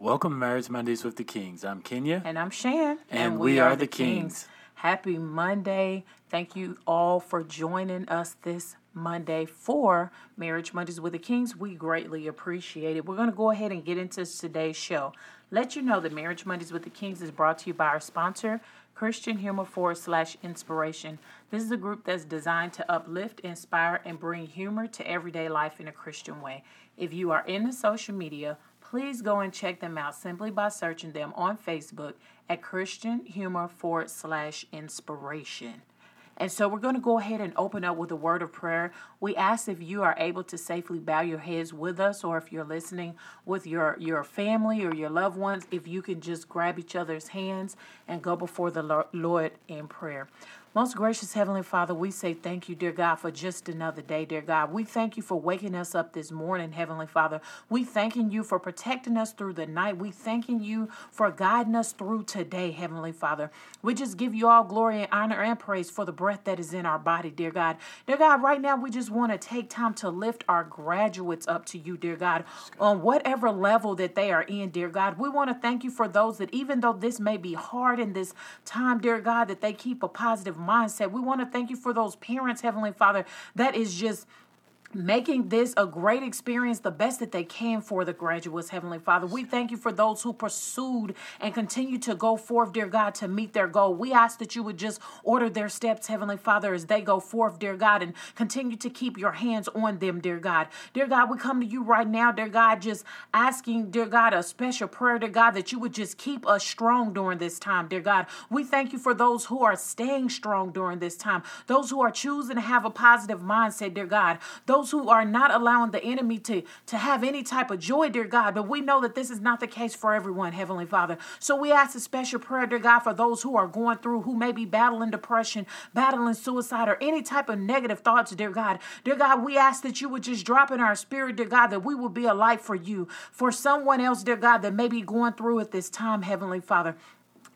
Welcome to Marriage Mondays with the Kings. I'm Kenya. And I'm Shan. And, we, are, the Kings. Happy Monday. Thank you all for joining us this Monday for Marriage Mondays with the Kings. We greatly appreciate it. We're going to go ahead and get into today's show. Let you know that Marriage Mondays with the Kings is brought to you by our sponsor, Christian Humor forward slash inspiration. This is a group that's designed to uplift, inspire, and bring humor to everyday life in a Christian way. If you are in the social media, please go and check them out simply by searching them on Facebook at Christian Humor forward slash inspiration. And so we're going to go ahead and open up with a word of prayer. We ask if you are able to safely bow your heads with us, or if you're listening with your, your family or your loved ones, if you can just grab each other's hands and go before the Lord in prayer. Most gracious Heavenly Father, we say thank you, dear God, for just another day, dear God. We thank you for waking us up this morning, Heavenly Father. We thanking you for protecting us through the night. We thanking you for guiding us through today, Heavenly Father. We just give you all glory and honor and praise for the breath that is in our body, dear God. Dear God, right now we just want to take time to lift our graduates up to you, dear God, on whatever level that they are in, dear God. We want to thank you for those that even though this may be hard in this time, dear God, that they keep a positive mindset. We want to thank you for those parents, Heavenly Father, that is just making this a great experience, the best that they can for the graduates, Heavenly Father. We thank you for those who pursued and continue to go forth, dear God, to meet their goal. We ask that you would just order their steps, Heavenly Father, as they go forth, dear God, and continue to keep your hands on them, dear God. Dear God, we come to you right now, dear God, just asking, dear God, a special prayer, dear God, that you would just keep us strong during this time, dear God. We thank you for those who are staying strong during this time, those who are choosing to have a positive mindset, dear God, those those who are not allowing the enemy to, to have any type of joy, dear God. But we know that this is not the case for everyone, Heavenly Father. So we ask a special prayer, dear God, for those who are going through, who may be battling depression, battling suicide, or any type of negative thoughts, dear God. Dear God, we ask that you would just drop in our spirit, dear God, that we will be a light for you, for someone else, dear God, that may be going through at this time, Heavenly Father.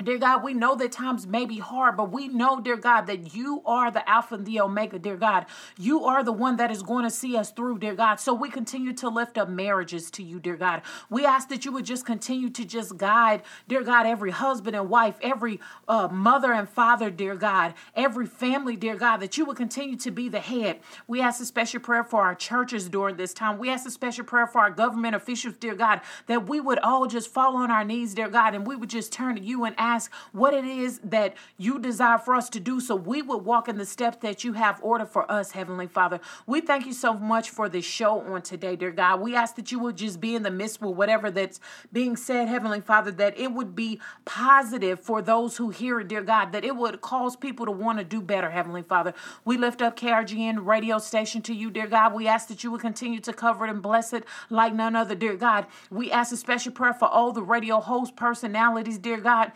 Dear God, we know that times may be hard, but we know, dear God, that you are the Alpha and the Omega, dear God. You are the one that is going to see us through, dear God. So we continue to lift up marriages to you, dear God. We ask that you would just continue to just guide, dear God, every husband and wife, every uh, mother and father, dear God, every family, dear God, that you would continue to be the head. We ask a special prayer for our churches during this time. We ask a special prayer for our government officials, dear God, that we would all just fall on our knees, dear God, and we would just turn to you and ask ask what it is that you desire for us to do so we would walk in the steps that you have ordered for us, Heavenly Father. We thank you so much for this show on today, dear God. We ask that you would just be in the midst with whatever that's being said, Heavenly Father, that it would be positive for those who hear it, dear God, that it would cause people to want to do better, Heavenly Father. We lift up KRGN radio station to you, dear God. We ask that you would continue to cover it and bless it like none other, dear God. We ask a special prayer for all the radio host personalities, dear God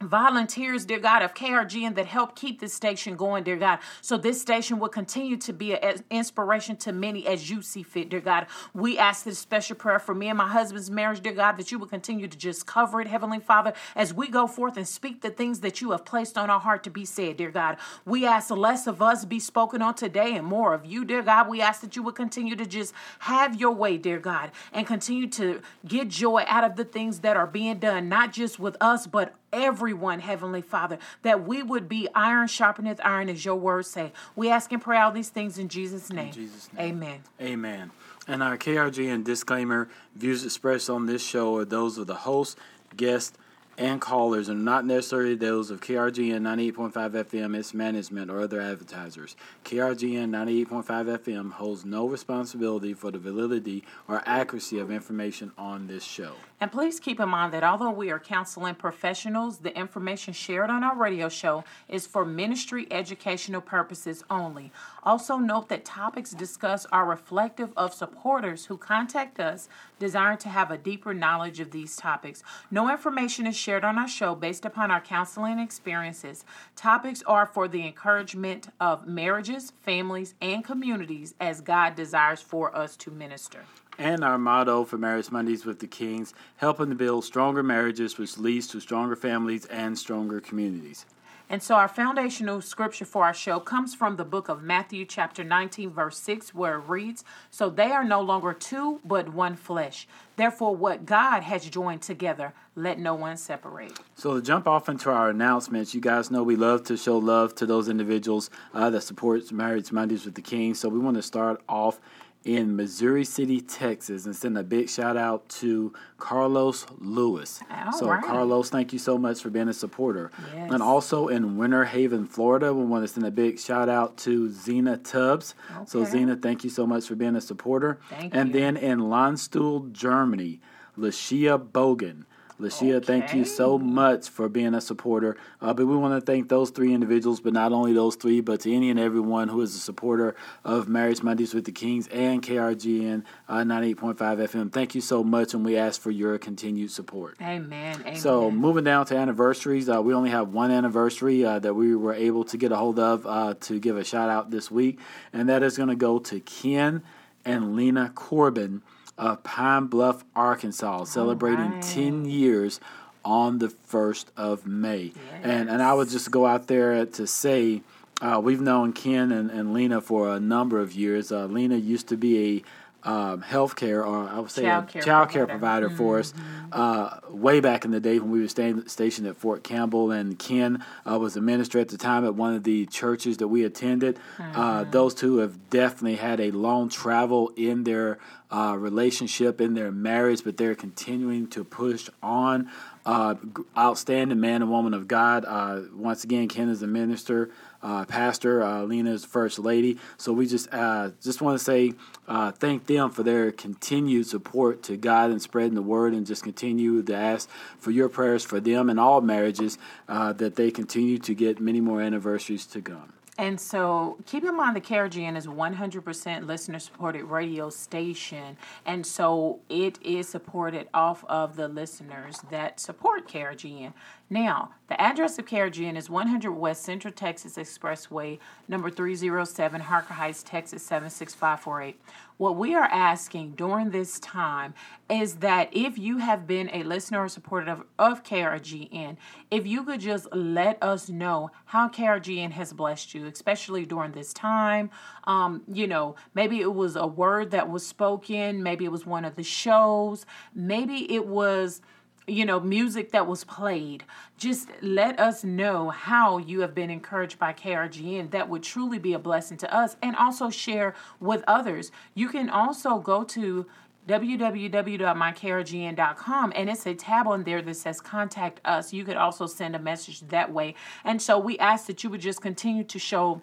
volunteers, dear God, of KRGN that help keep this station going, dear God. So this station will continue to be an inspiration to many as you see fit, dear God. We ask this special prayer for me and my husband's marriage, dear God, that you will continue to just cover it, Heavenly Father, as we go forth and speak the things that you have placed on our heart to be said, dear God. We ask less of us be spoken on today and more of you, dear God. We ask that you would continue to just have your way, dear God, and continue to get joy out of the things that are being done, not just with us, but everyone, Heavenly Father, that we would be iron sharpeneth iron, as your words say. We ask and pray all these things in Jesus' name. In Jesus name. Amen. Amen. And our KRGN disclaimer views expressed on this show are those of the host, guest, and callers and not necessarily those of KRGN 98.5 FM, its management, or other advertisers. KRGN 98.5 FM holds no responsibility for the validity or accuracy of information on this show. And please keep in mind that although we are counseling professionals, the information shared on our radio show is for ministry educational purposes only. Also, note that topics discussed are reflective of supporters who contact us desiring to have a deeper knowledge of these topics. No information is shared on our show based upon our counseling experiences. Topics are for the encouragement of marriages, families, and communities as God desires for us to minister and our motto for Marriage Mondays with the Kings, helping to build stronger marriages, which leads to stronger families and stronger communities. And so our foundational scripture for our show comes from the book of Matthew, chapter 19, verse 6, where it reads So they are no longer two, but one flesh. Therefore, what God has joined together, let no one separate. So, to jump off into our announcements, you guys know we love to show love to those individuals uh, that support Marriage Mondays with the King. So, we want to start off in Missouri City, Texas, and send a big shout out to Carlos Lewis. All so, right. Carlos, thank you so much for being a supporter. Yes. And also in Winter Haven, Florida, we want to send a big shout out to Zena Tubbs. Okay. So. Zena, thank you so much for being a supporter. Thank and you. then in Landstuhl, Germany, Lashia Bogan. Lashia, thank you so much for being a supporter. Uh, but we want to thank those three individuals, but not only those three, but to any and everyone who is a supporter of Marriage Mondays with the Kings and KRGN uh, 98.5 FM. Thank you so much, and we ask for your continued support. Amen. Amen. So moving down to anniversaries, uh, we only have one anniversary uh, that we were able to get a hold of uh, to give a shout out this week, and that is going to go to Ken and Lena Corbin of Pine Bluff, Arkansas, celebrating right. 10 years on the 1st of May. And, and I would just go out there to say, uh, we've known Ken and, and Lena for a number of years. Uh, Lena used to be a um, healthcare, or I would say Child care child care provider. provider for us uh, way back in the day when we were staying, stationed at Fort Campbell. And Ken uh, was a minister at the time at one of the churches that we attended. Uh, those two have definitely had a long travel in their uh, relationship, in their marriage, but they're continuing to push on. Uh, outstanding man and woman of God. Uh, once again, Ken is a minister, uh, pastor. Uh, Lena is first lady. So we just uh, just want to say uh, thank them for their continued support to God and spreading the word, and just continue to ask for your prayers for them and all marriages uh, that they continue to get many more anniversaries to come. And so keep in mind the KRGN is 100% listener supported radio station. And so it is supported off of the listeners that support KRGN. Now, the address of KRGN is 100 West Central Texas Expressway, number 307, Harker Heights, Texas 76548. What we are asking during this time is that if you have been a listener or supporter of, of KRGN, if you could just let us know how KRGN has blessed you, especially during this time. Um, you know, maybe it was a word that was spoken, maybe it was one of the shows, maybe it was you know, music that was played. Just let us know how you have been encouraged by KRGN. That would truly be a blessing to us and also share with others. You can also go to www.mykrgn.com and it's a tab on there that says contact us. You could also send a message that way. And so we ask that you would just continue to show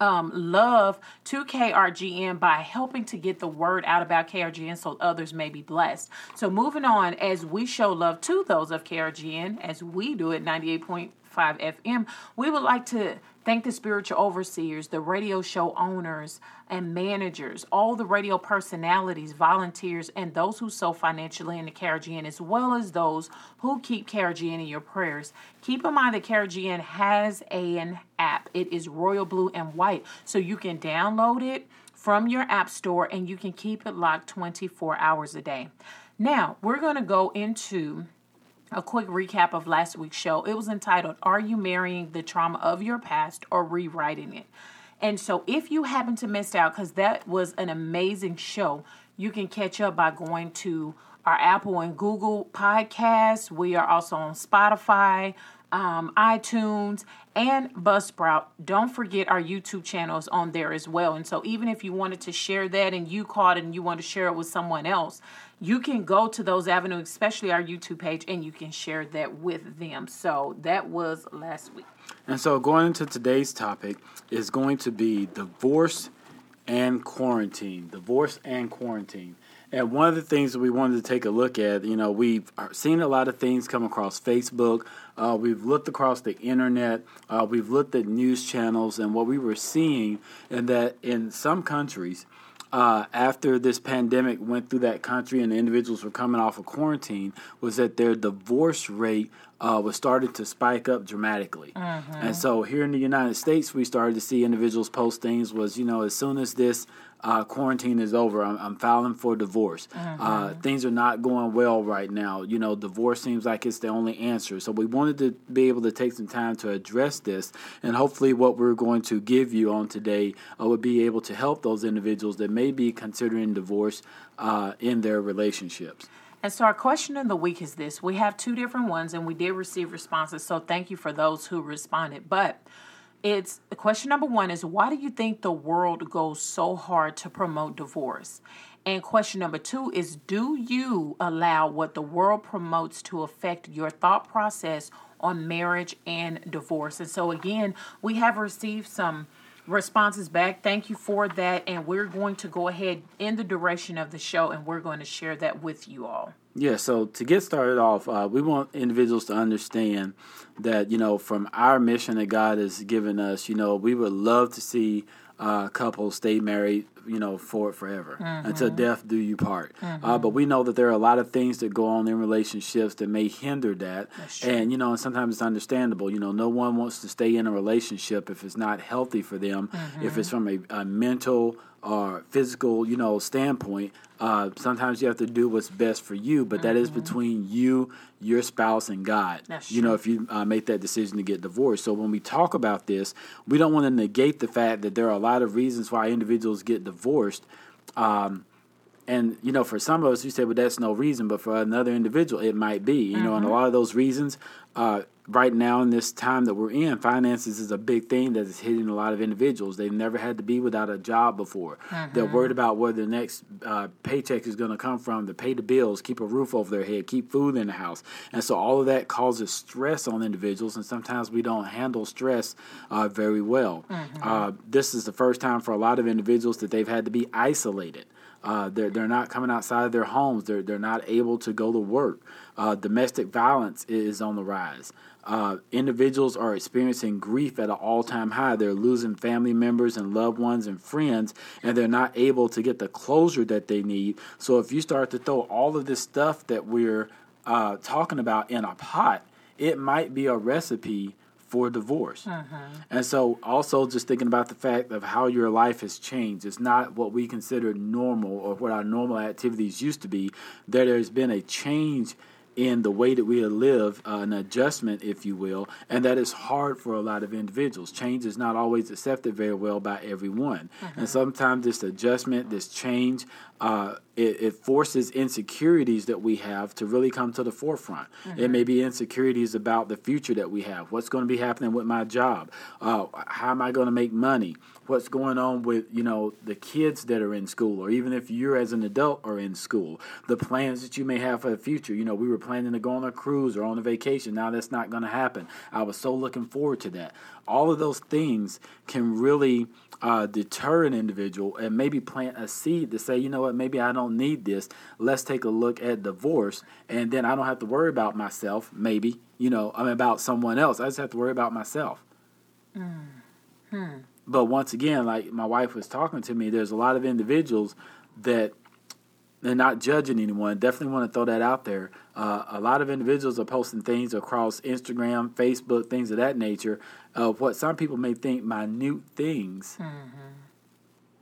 um, love to KRGN by helping to get the word out about KRGN so others may be blessed. So, moving on, as we show love to those of KRGN, as we do at 98.5 FM, we would like to thank the spiritual overseers, the radio show owners and managers, all the radio personalities, volunteers, and those who sow financially in into KRGN, as well as those who keep KRGN in your prayers. Keep in mind that KRGN has an app. It is royal blue and white, so you can download it from your app store and you can keep it locked 24 hours a day. Now, we're going to go into a quick recap of last week's show. It was entitled, Are You Marrying the Trauma of Your Past or Rewriting It? And so, if you happen to miss out, because that was an amazing show, you can catch up by going to our Apple and Google podcasts. We are also on Spotify, um, iTunes, and Buzzsprout. Don't forget our YouTube channels on there as well. And so, even if you wanted to share that and you caught it and you want to share it with someone else, you can go to those avenues, especially our YouTube page, and you can share that with them. So, that was last week. And so, going into today's topic is going to be divorce and quarantine. Divorce and quarantine. And one of the things that we wanted to take a look at, you know, we've seen a lot of things come across Facebook. Uh, we've looked across the internet. Uh, we've looked at news channels, and what we were seeing, and that in some countries, uh, after this pandemic went through that country and individuals were coming off of quarantine, was that their divorce rate uh, was started to spike up dramatically. Mm-hmm. And so here in the United States, we started to see individuals post things was, you know, as soon as this uh, quarantine is over, I'm, I'm filing for divorce. Uh, things are not going well right now. You know, divorce seems like it's the only answer. So we wanted to be able to take some time to address this, and hopefully, what we're going to give you on today uh, would be able to help those individuals that may be considering divorce uh, in their relationships. And so our question of the week is this. We have two different ones and we did receive responses. So thank you for those who responded. But it's question number one is why do you think the world goes so hard to promote divorce? And question number two is do you allow what the world promotes to affect your thought process on marriage and divorce? And so again, we have received some responses back. Thank you for that. And we're going to go ahead in the direction of the show and we're going to share that with you all. Yeah, so to get started off, uh, we want individuals to understand that, you know, from our mission that God has given us, you know, we would love to see uh, couples stay married, you know, for forever. Until death do you part. Uh, but we know that there are a lot of things that go on in relationships that may hinder that, and you know, and sometimes it's understandable. You know, no one wants to stay in a relationship if it's not healthy for them, if it's from a, a mental or physical, you know, standpoint. Uh, sometimes you have to do what's best for you, but that is between you, your spouse, and God. That's you know, if you uh, make that decision to get divorced. So when we talk about this, we don't want to negate the fact that there are a lot of reasons why individuals get divorced. Um, and you know, for some of us, you say, "Well, that's no reason," but for another individual, it might be. You know, and a lot of those reasons, uh, right now in this time that we're in, finances is a big thing that is hitting a lot of individuals. They've never had to be without a job before. They're worried about where the next uh, paycheck is going to come from to pay the bills, keep a roof over their head, keep food in the house, and so all of that causes stress on individuals. And sometimes we don't handle stress uh, very well. Uh, this is the first time for a lot of individuals that they've had to be isolated. Uh, they're, they're not coming outside of their homes. They're, they're not able to go to work. Uh, domestic violence is on the rise. Uh, individuals are experiencing grief at an all time high. They're losing family members and loved ones and friends, and they're not able to get the closure that they need. So, if you start to throw all of this stuff that we're uh, talking about in a pot, it might be a recipe for divorce. And so, also just thinking about the fact of how your life has changed. It's not what we consider normal or what our normal activities used to be. There's been a change in the way that we live, uh, an adjustment, if you will, and that is hard for a lot of individuals. Change is not always accepted very well by everyone, and sometimes this adjustment, this change, uh, it, it forces insecurities that we have to really come to the forefront. It may be insecurities about the future that we have. What's going to be happening with my job? Uh, how am I going to make money? What's going on with you know the kids that are in school, or even if you're as an adult are in school, the plans that you may have for the future. You know, we were planning to go on a cruise or on a vacation. Now that's not going to happen. I was so looking forward to that. All of those things can really uh, deter an individual and maybe plant a seed to say, you know what, maybe I don't need this. Let's take a look at divorce, and then I don't have to worry about myself. Maybe you know, I'm about someone else. I just have to worry about myself. But once again, like my wife was talking to me, there's a lot of individuals that they're not judging anyone. Definitely want to throw that out there. Uh, a lot of individuals are posting things across Instagram, Facebook, things of that nature, of what some people may think minute things,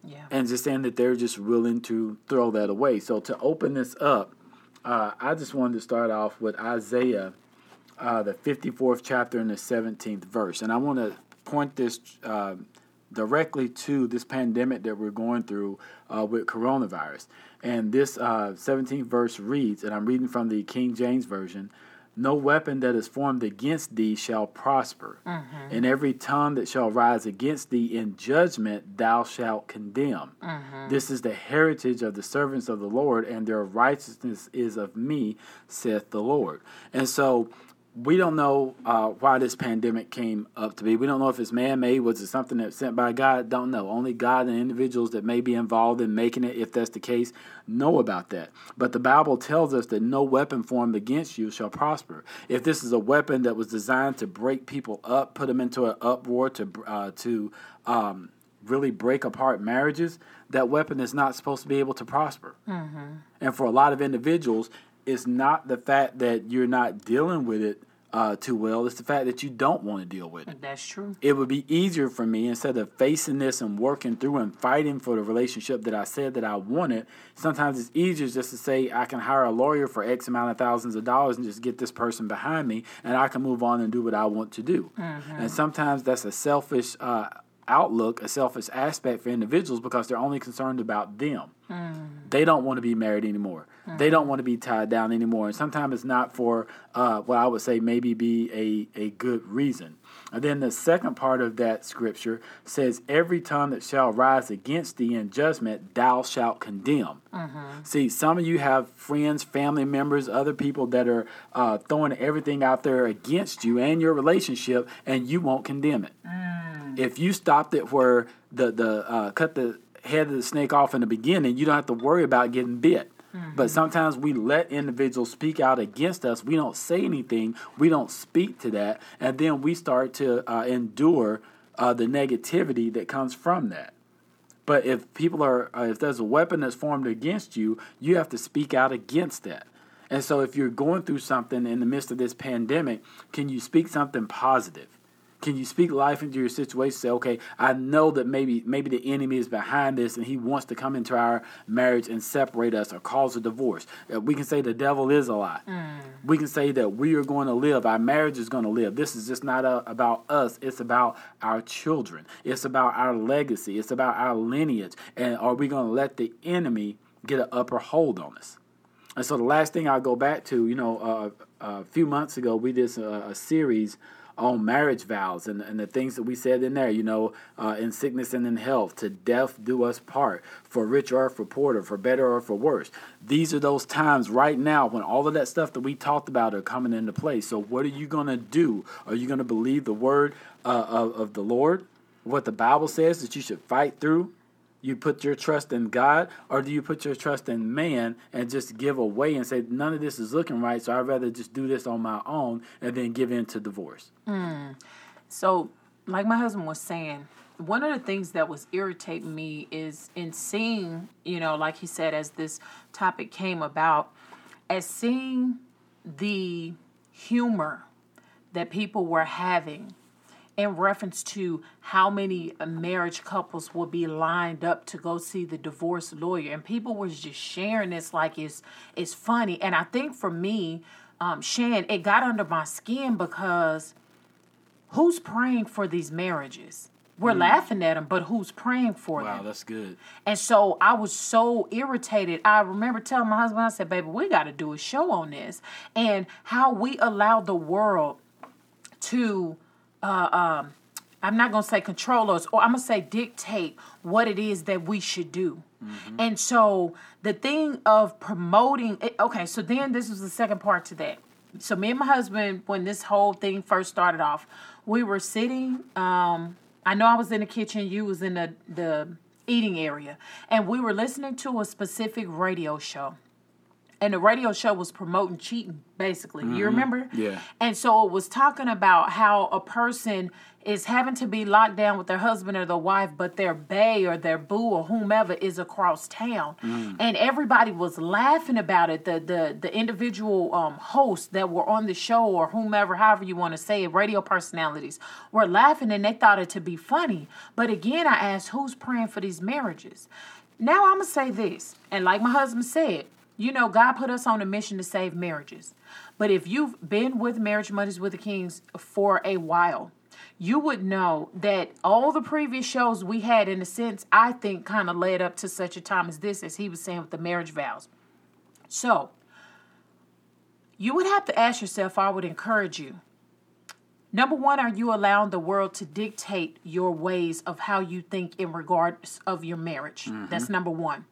Yeah. and just saying that they're just willing to throw that away. So to open this up, uh, I just wanted to start off with Isaiah, uh, the 54th chapter and the 17th verse, and I want to point this. Directly to this pandemic that we're going through uh, with coronavirus. And this uh, 17th verse reads, and I'm reading from the King James Version No weapon that is formed against thee shall prosper, and every tongue that shall rise against thee in judgment thou shalt condemn. This is the heritage of the servants of the Lord, and their righteousness is of me, saith the Lord. And so, we don't know uh, why this pandemic came up to be. We don't know if it's man made. Was it something that's sent by God? Don't know. Only God and individuals that may be involved in making it, if that's the case, know about that. But the Bible tells us that no weapon formed against you shall prosper. If this is a weapon that was designed to break people up, put them into an uproar, to uh, to um, really break apart marriages, that weapon is not supposed to be able to prosper. And for a lot of individuals, it's not the fact that you're not dealing with it uh, too well. It's the fact that you don't want to deal with it. That's true. It would be easier for me instead of facing this and working through and fighting for the relationship that I said that I wanted. Sometimes it's easier just to say I can hire a lawyer for X amount of thousands of dollars and just get this person behind me, and I can move on and do what I want to do. Mm-hmm. And sometimes that's a selfish. Uh, outlook, a selfish aspect for individuals because they're only concerned about them. Mm. They don't want to be married anymore. Mm. They don't want to be tied down anymore. And sometimes it's not for uh, what I would say maybe be a, a good reason. And then the second part of that scripture says, Every tongue that shall rise against thee in judgment, thou shalt condemn. Mm-hmm. See, some of you have friends, family members, other people that are uh, throwing everything out there against you and your relationship, and you won't condemn it. Mm. If you stopped it where the, the uh, cut the head of the snake off in the beginning, you don't have to worry about getting bit. Mm-hmm. But sometimes we let individuals speak out against us. We don't say anything. We don't speak to that. And then we start to uh, endure uh, the negativity that comes from that. But if people are, uh, if there's a weapon that's formed against you, you have to speak out against that. And so if you're going through something in the midst of this pandemic, can you speak something positive? Can you speak life into your situation? Say, okay, I know that maybe maybe the enemy is behind this and he wants to come into our marriage and separate us or cause a divorce. Uh, we can say the devil is a lie. Mm. We can say that we are going to live. Our marriage is going to live. This is just not a, uh, about us. It's about our children. It's about our legacy. It's about our lineage. And are we going to let the enemy get an upper hold on us? And so the last thing I'll go back to, you know, uh, a few months ago, we did a, a series on marriage vows and, and the things that we said in there, you know, uh, in sickness and in health, to death do us part, for rich or for poor, for better or for worse. These are those times right now when all of that stuff that we talked about are coming into play. So, what are you going to do? Are you going to believe the word uh, of, of the Lord? What the Bible says that you should fight through? You put your trust in God or do you put your trust in man and just give away and say none of this is looking right so I'd rather just do this on my own and then give in to divorce. Mm. So like my husband was saying one of the things that was irritating me is in seeing, you know, like he said as this topic came about as seeing the humor that people were having in reference to how many marriage couples will be lined up to go see the divorce lawyer and people was just sharing this like it's it's funny and i think for me um shan it got under my skin because who's praying for these marriages we're mm. laughing at them, but who's praying for wow, them? Wow, that's good. And so I was so irritated. I remember telling my husband, I said, baby, we got to do a show on this. And how we allow the world to uh, um, I'm not going to say control us, or I'm going to say dictate what it is that we should do. Mm-hmm. And so the thing of promoting, it, okay, so then this was the second part to that. So me and my husband, when this whole thing first started off, we were sitting. Um, I know I was in the kitchen, you was in the the eating area, and we were listening to a specific radio show and the radio show was promoting cheating basically. Mm-hmm. you remember? Yeah. And so it was talking about how a person is having to be locked down with their husband or their wife but their bae or their boo or whomever is across town. Mm. and everybody was laughing about it. The the the individual um, hosts that were on the show or whomever however you want to say it radio personalities were laughing and they thought it to be funny. But again i asked who's praying for these marriages? Now i'm gonna say this and like my husband said you know, God put us on a mission to save marriages. But if you've been with Marriage Mondays with the Kings for a while, you would know that all the previous shows we had, in a sense, I think kind of led up to such a time as this, as he was saying with the marriage vows. So, you would have to ask yourself, I would encourage you. Number one, are you allowing the world to dictate your ways of how you think in regards of your marriage? Mm-hmm. That's number one.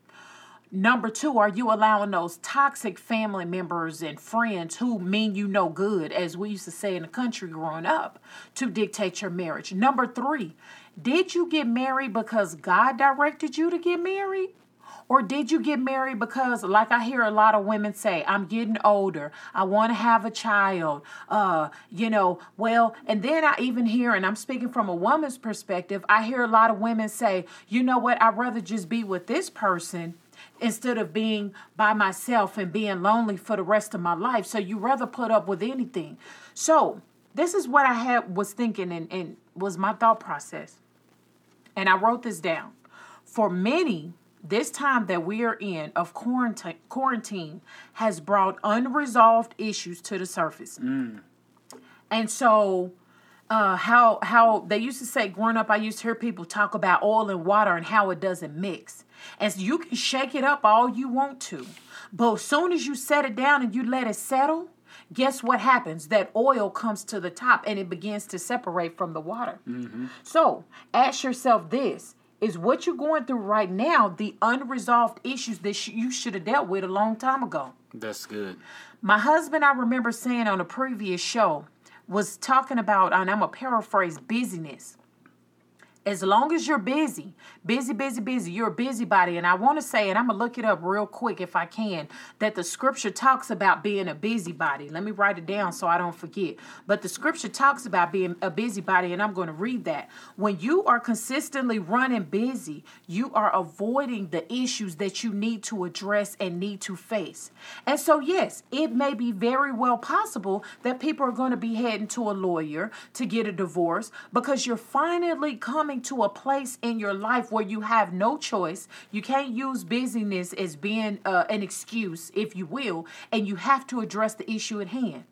Number two, are you allowing those toxic family members and friends who mean you no good, as we used to say in the country growing up, to dictate your marriage? Number three, did you get married because God directed you to get married? Or did you get married because, like I hear a lot of women say, I'm getting older, I want to have a child, uh, you know, well, and then I even hear, and I'm speaking from a woman's perspective, I hear a lot of women say, you know what, I'd rather just be with this person instead of being by myself and being lonely for the rest of my life. So you rather put up with anything. So this is what I had was thinking and, and was my thought process. And I wrote this down. For many, this time that we are in of quarantine quarantine has brought unresolved issues to the surface. And so uh, how how they used to say growing up, I used to hear people talk about oil and water and how it doesn't mix. And so you can shake it up all you want to, but as soon as you set it down and you let it settle, guess what happens? That oil comes to the top and it begins to separate from the water. Mm-hmm. So ask yourself this. Is what you're going through right now the unresolved issues that you should have dealt with a long time ago? That's good. My husband, I remember saying on a previous show, was talking about, and I'm going to paraphrase busyness. As long as you're busy, busy, busy, busy, you're a busybody. And I want to say, and I'm going to look it up real quick if I can, that the scripture talks about being a busybody. Let me write it down so I don't forget. But the scripture talks about being a busybody, and I'm going to read that. When you are consistently running busy, you are avoiding the issues that you need to address and need to face. And so, yes, it may be very well possible that people are going to be heading to a lawyer to get a divorce because you're finally coming to a place in your life where you have no choice. You can't use busyness as being uh, an excuse, if you will, and you have to address the issue at hand.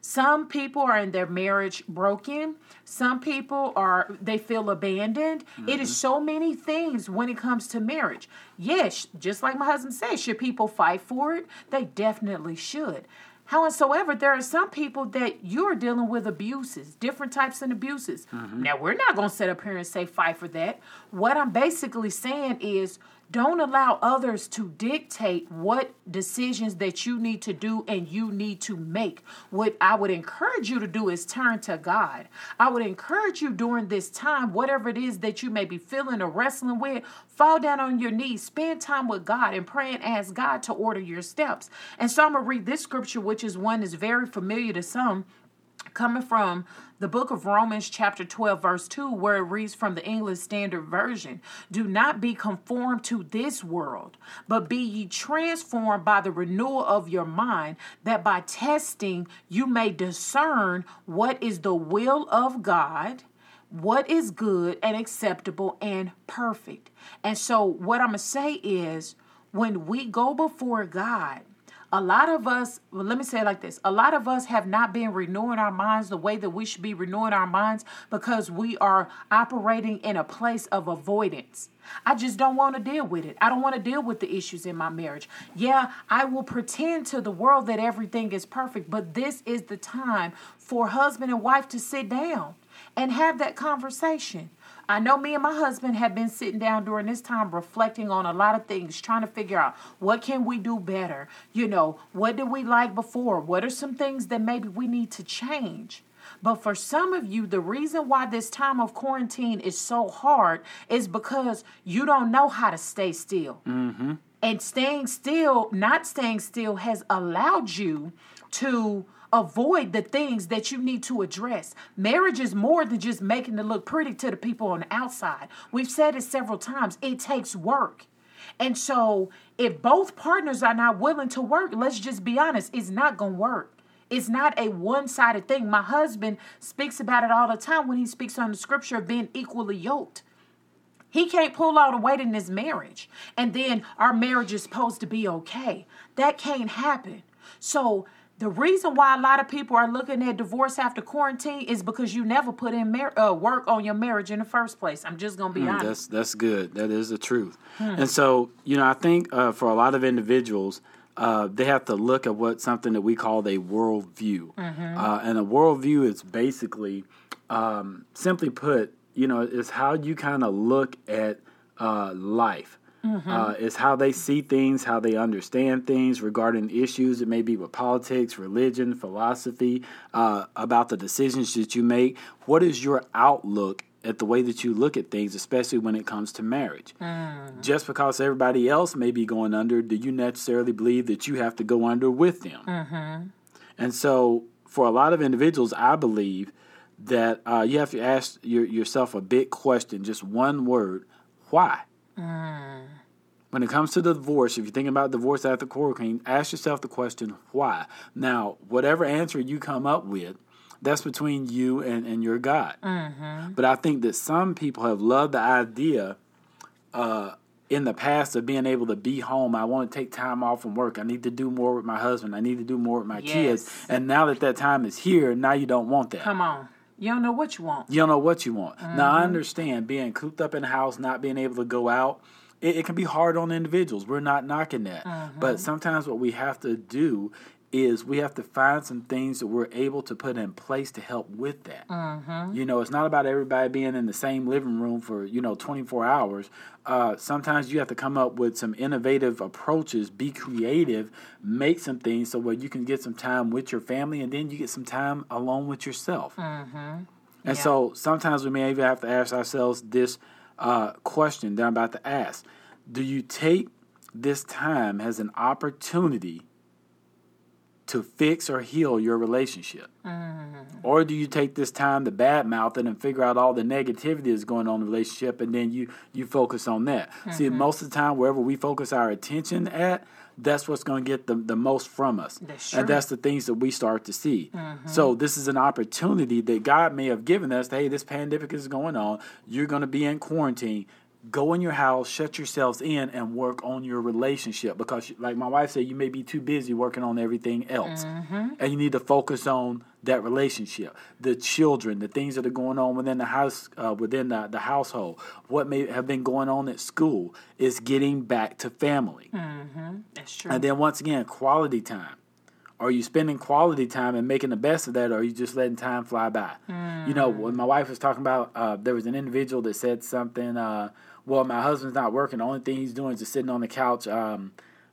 Some people are in their marriage broken. Some people are they feel abandoned. It is so many things when it comes to marriage. Yes, just like my husband said, should people fight for it? They definitely should. Howsoever, there are some people that you're dealing with abuses, different types of abuses. Mm-hmm. Now, we're not going to sit up here and say fight for that. What I'm basically saying is don't allow others to dictate what decisions that you need to do and you need to make. What I would encourage you to do is turn to God. I would encourage you during this time, whatever it is that you may be feeling or wrestling with, fall down on your knees, spend time with God and pray and ask God to order your steps. And so I'm going to read this scripture, which is one that's very familiar to some coming from the book of Romans, chapter 12, verse 2, where it reads from the English Standard Version Do not be conformed to this world, but be ye transformed by the renewal of your mind, that by testing you may discern what is the will of God what is good and acceptable and perfect. And so, what I'm going to say is when we go before God, a lot of us, well, let me say it like this a lot of us have not been renewing our minds the way that we should be renewing our minds because we are operating in a place of avoidance. I just don't want to deal with it. I don't want to deal with the issues in my marriage. Yeah, I will pretend to the world that everything is perfect, but this is the time for husband and wife to sit down and have that conversation. I know me and my husband have been sitting down during this time reflecting on a lot of things, trying to figure out what can we do better? You know, what did we like before? What are some things that maybe we need to change? But for some of you, the reason why this time of quarantine is so hard is because you don't know how to stay still. Mm-hmm. And staying still, not staying still, has allowed you to avoid the things that you need to address. Marriage is more than just making it look pretty to the people on the outside. We've said it several times, it takes work. And so, if both partners are not willing to work, let's just be honest, it's not going to work. It's not a one sided thing. My husband speaks about it all the time when he speaks on the scripture of being equally yoked. He can't pull all the weight in his marriage. And then our marriage is supposed to be okay. That can't happen. So, the reason why a lot of people are looking at divorce after quarantine is because you never put in mar- uh, work on your marriage in the first place. I'm just going to be honest. That's that's good. That is the truth. And so, you know, I think uh, for a lot of individuals, uh, they have to look at what something that we call a worldview. Uh, and a worldview is basically, um, simply put, you know, is how you kind of look at uh, life. Uh, is how they see things, how they understand things regarding issues. It may be with politics, religion, philosophy, uh, about the decisions that you make. What is your outlook at the way that you look at things, especially when it comes to marriage? Just because everybody else may be going under, do you necessarily believe that you have to go under with them? And so, for a lot of individuals, I believe that uh, you have to ask your, yourself a big question, just one word: Why? When it comes to the divorce, if you're thinking about divorce after quarantine, ask yourself the question, why? Now, whatever answer you come up with, that's between you and, and your God. Mm-hmm. But I think that some people have loved the idea uh, in the past of being able to be home. I want to take time off from work. I need to do more with my husband. I need to do more with my yes. kids. And now that that time is here, now you don't want that. Come on. You don't know what you want. You don't know what you want. Mm-hmm. Now, I understand being cooped up in the house, not being able to go out. It, it can be hard on individuals. We're not knocking that. Mm-hmm. But sometimes what we have to do is we have to find some things that we're able to put in place to help with that. Mm-hmm. You know, it's not about everybody being in the same living room for, you know, 24 hours. Uh, sometimes you have to come up with some innovative approaches, be creative, make some things so where you can get some time with your family and then you get some time alone with yourself. Mm-hmm. And yeah. so sometimes we may even have to ask ourselves this uh, question that I'm about to ask Do you take this time as an opportunity? To fix or heal your relationship? Mm. Or do you take this time to badmouth it and figure out all the negativity that's going on in the relationship and then you, you focus on that? Mm-hmm. See, most of the time, wherever we focus our attention at, that's what's going to get the, the most from us. That's and that's the things that we start to see. Mm-hmm. So, this is an opportunity that God may have given us. Hey, this pandemic is going on. You're going to be in quarantine go in your house, shut yourselves in, and work on your relationship. Because, like my wife said, you may be too busy working on everything else, mm-hmm. and you need to focus on that relationship, the children, the things that are going on within the house, uh, within the, the household, what may have been going on at school is getting back to family. Mm-hmm. That's true. And then once again, quality time. Are you spending quality time and making the best of that, or are you just letting time fly by? Mm. You know, when my wife was talking about, uh, there was an individual that said something. Uh, well, my husband's not working. The only thing he's doing is just sitting on the couch, um,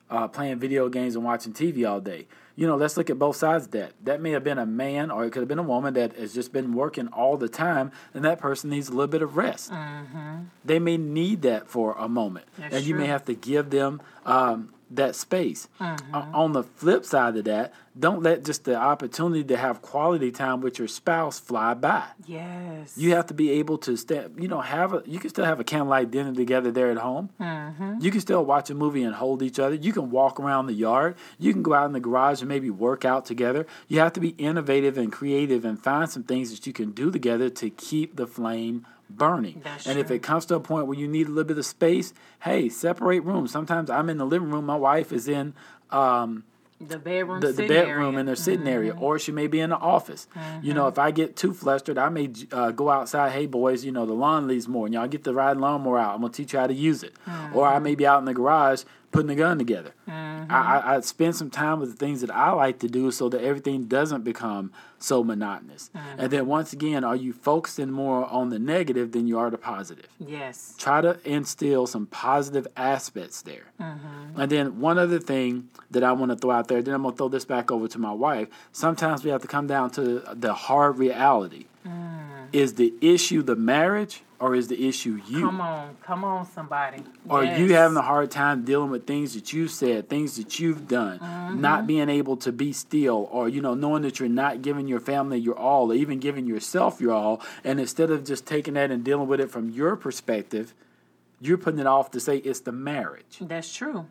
uh, playing video games and watching TV all day. You know, let's look at both sides of that. That may have been a man or it could have been a woman that has just been working all the time, and that person needs a little bit of rest. Mm-hmm. They may need that for a moment, That's and you true. may have to give them um, that space. Mm-hmm. Uh, on the flip side of that, don't let just the opportunity to have quality time with your spouse fly by. Yes. You have to be able to stay, you know, have a you can still have a candlelight dinner together there at home. Mm-hmm. You can still watch a movie and hold each other. You can walk around the yard. You can go out in the garage and maybe work out together. You have to be innovative and creative and find some things that you can do together to keep the flame burning. That's and true. if it comes to a point where you need a little bit of space, hey, separate rooms. Sometimes I'm in the living room, my wife is in um, the bedroom, the, the bedroom in their sitting mm-hmm. area, or she may be in the office. Mm-hmm. You know, if I get too flustered, I may uh, go outside. Hey, boys, you know the lawn leaves more, and y'all get the ride lawnmower out. I'm gonna teach you how to use it. Mm-hmm. Or I may be out in the garage putting the gun together. Mm-hmm. I, I, I, spend some time with the things that I like to do so that everything doesn't become so monotonous. Mm-hmm. And then once again, are you focusing more on the negative than you are the positive? Yes. Try to instill some positive aspects there. Mm-hmm. And then one other thing that I want to throw out there, then I'm going to throw this back over to my wife. Sometimes we have to come down to the hard reality. Mm. Is the issue the marriage or is the issue you? Come on, come on, somebody. Are yes. you having a hard time dealing with things that you said, things that you've done, mm-hmm. not being able to be still, or you know, knowing that you're not giving your family your all, or even giving yourself your all, and instead of just taking that and dealing with it from your perspective, you're putting it off to say it's the marriage. That's true.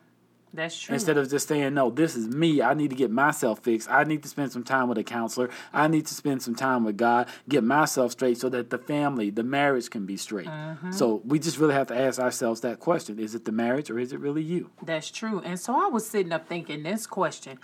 That's true. Instead of just saying, no, this is me. I need to get myself fixed. I need to spend some time with a counselor. I need to spend some time with God, get myself straight so that the family, the marriage can be straight. Mm-hmm. So we just really have to ask ourselves that question Is it the marriage or is it really you? That's true. And so I was sitting up thinking this question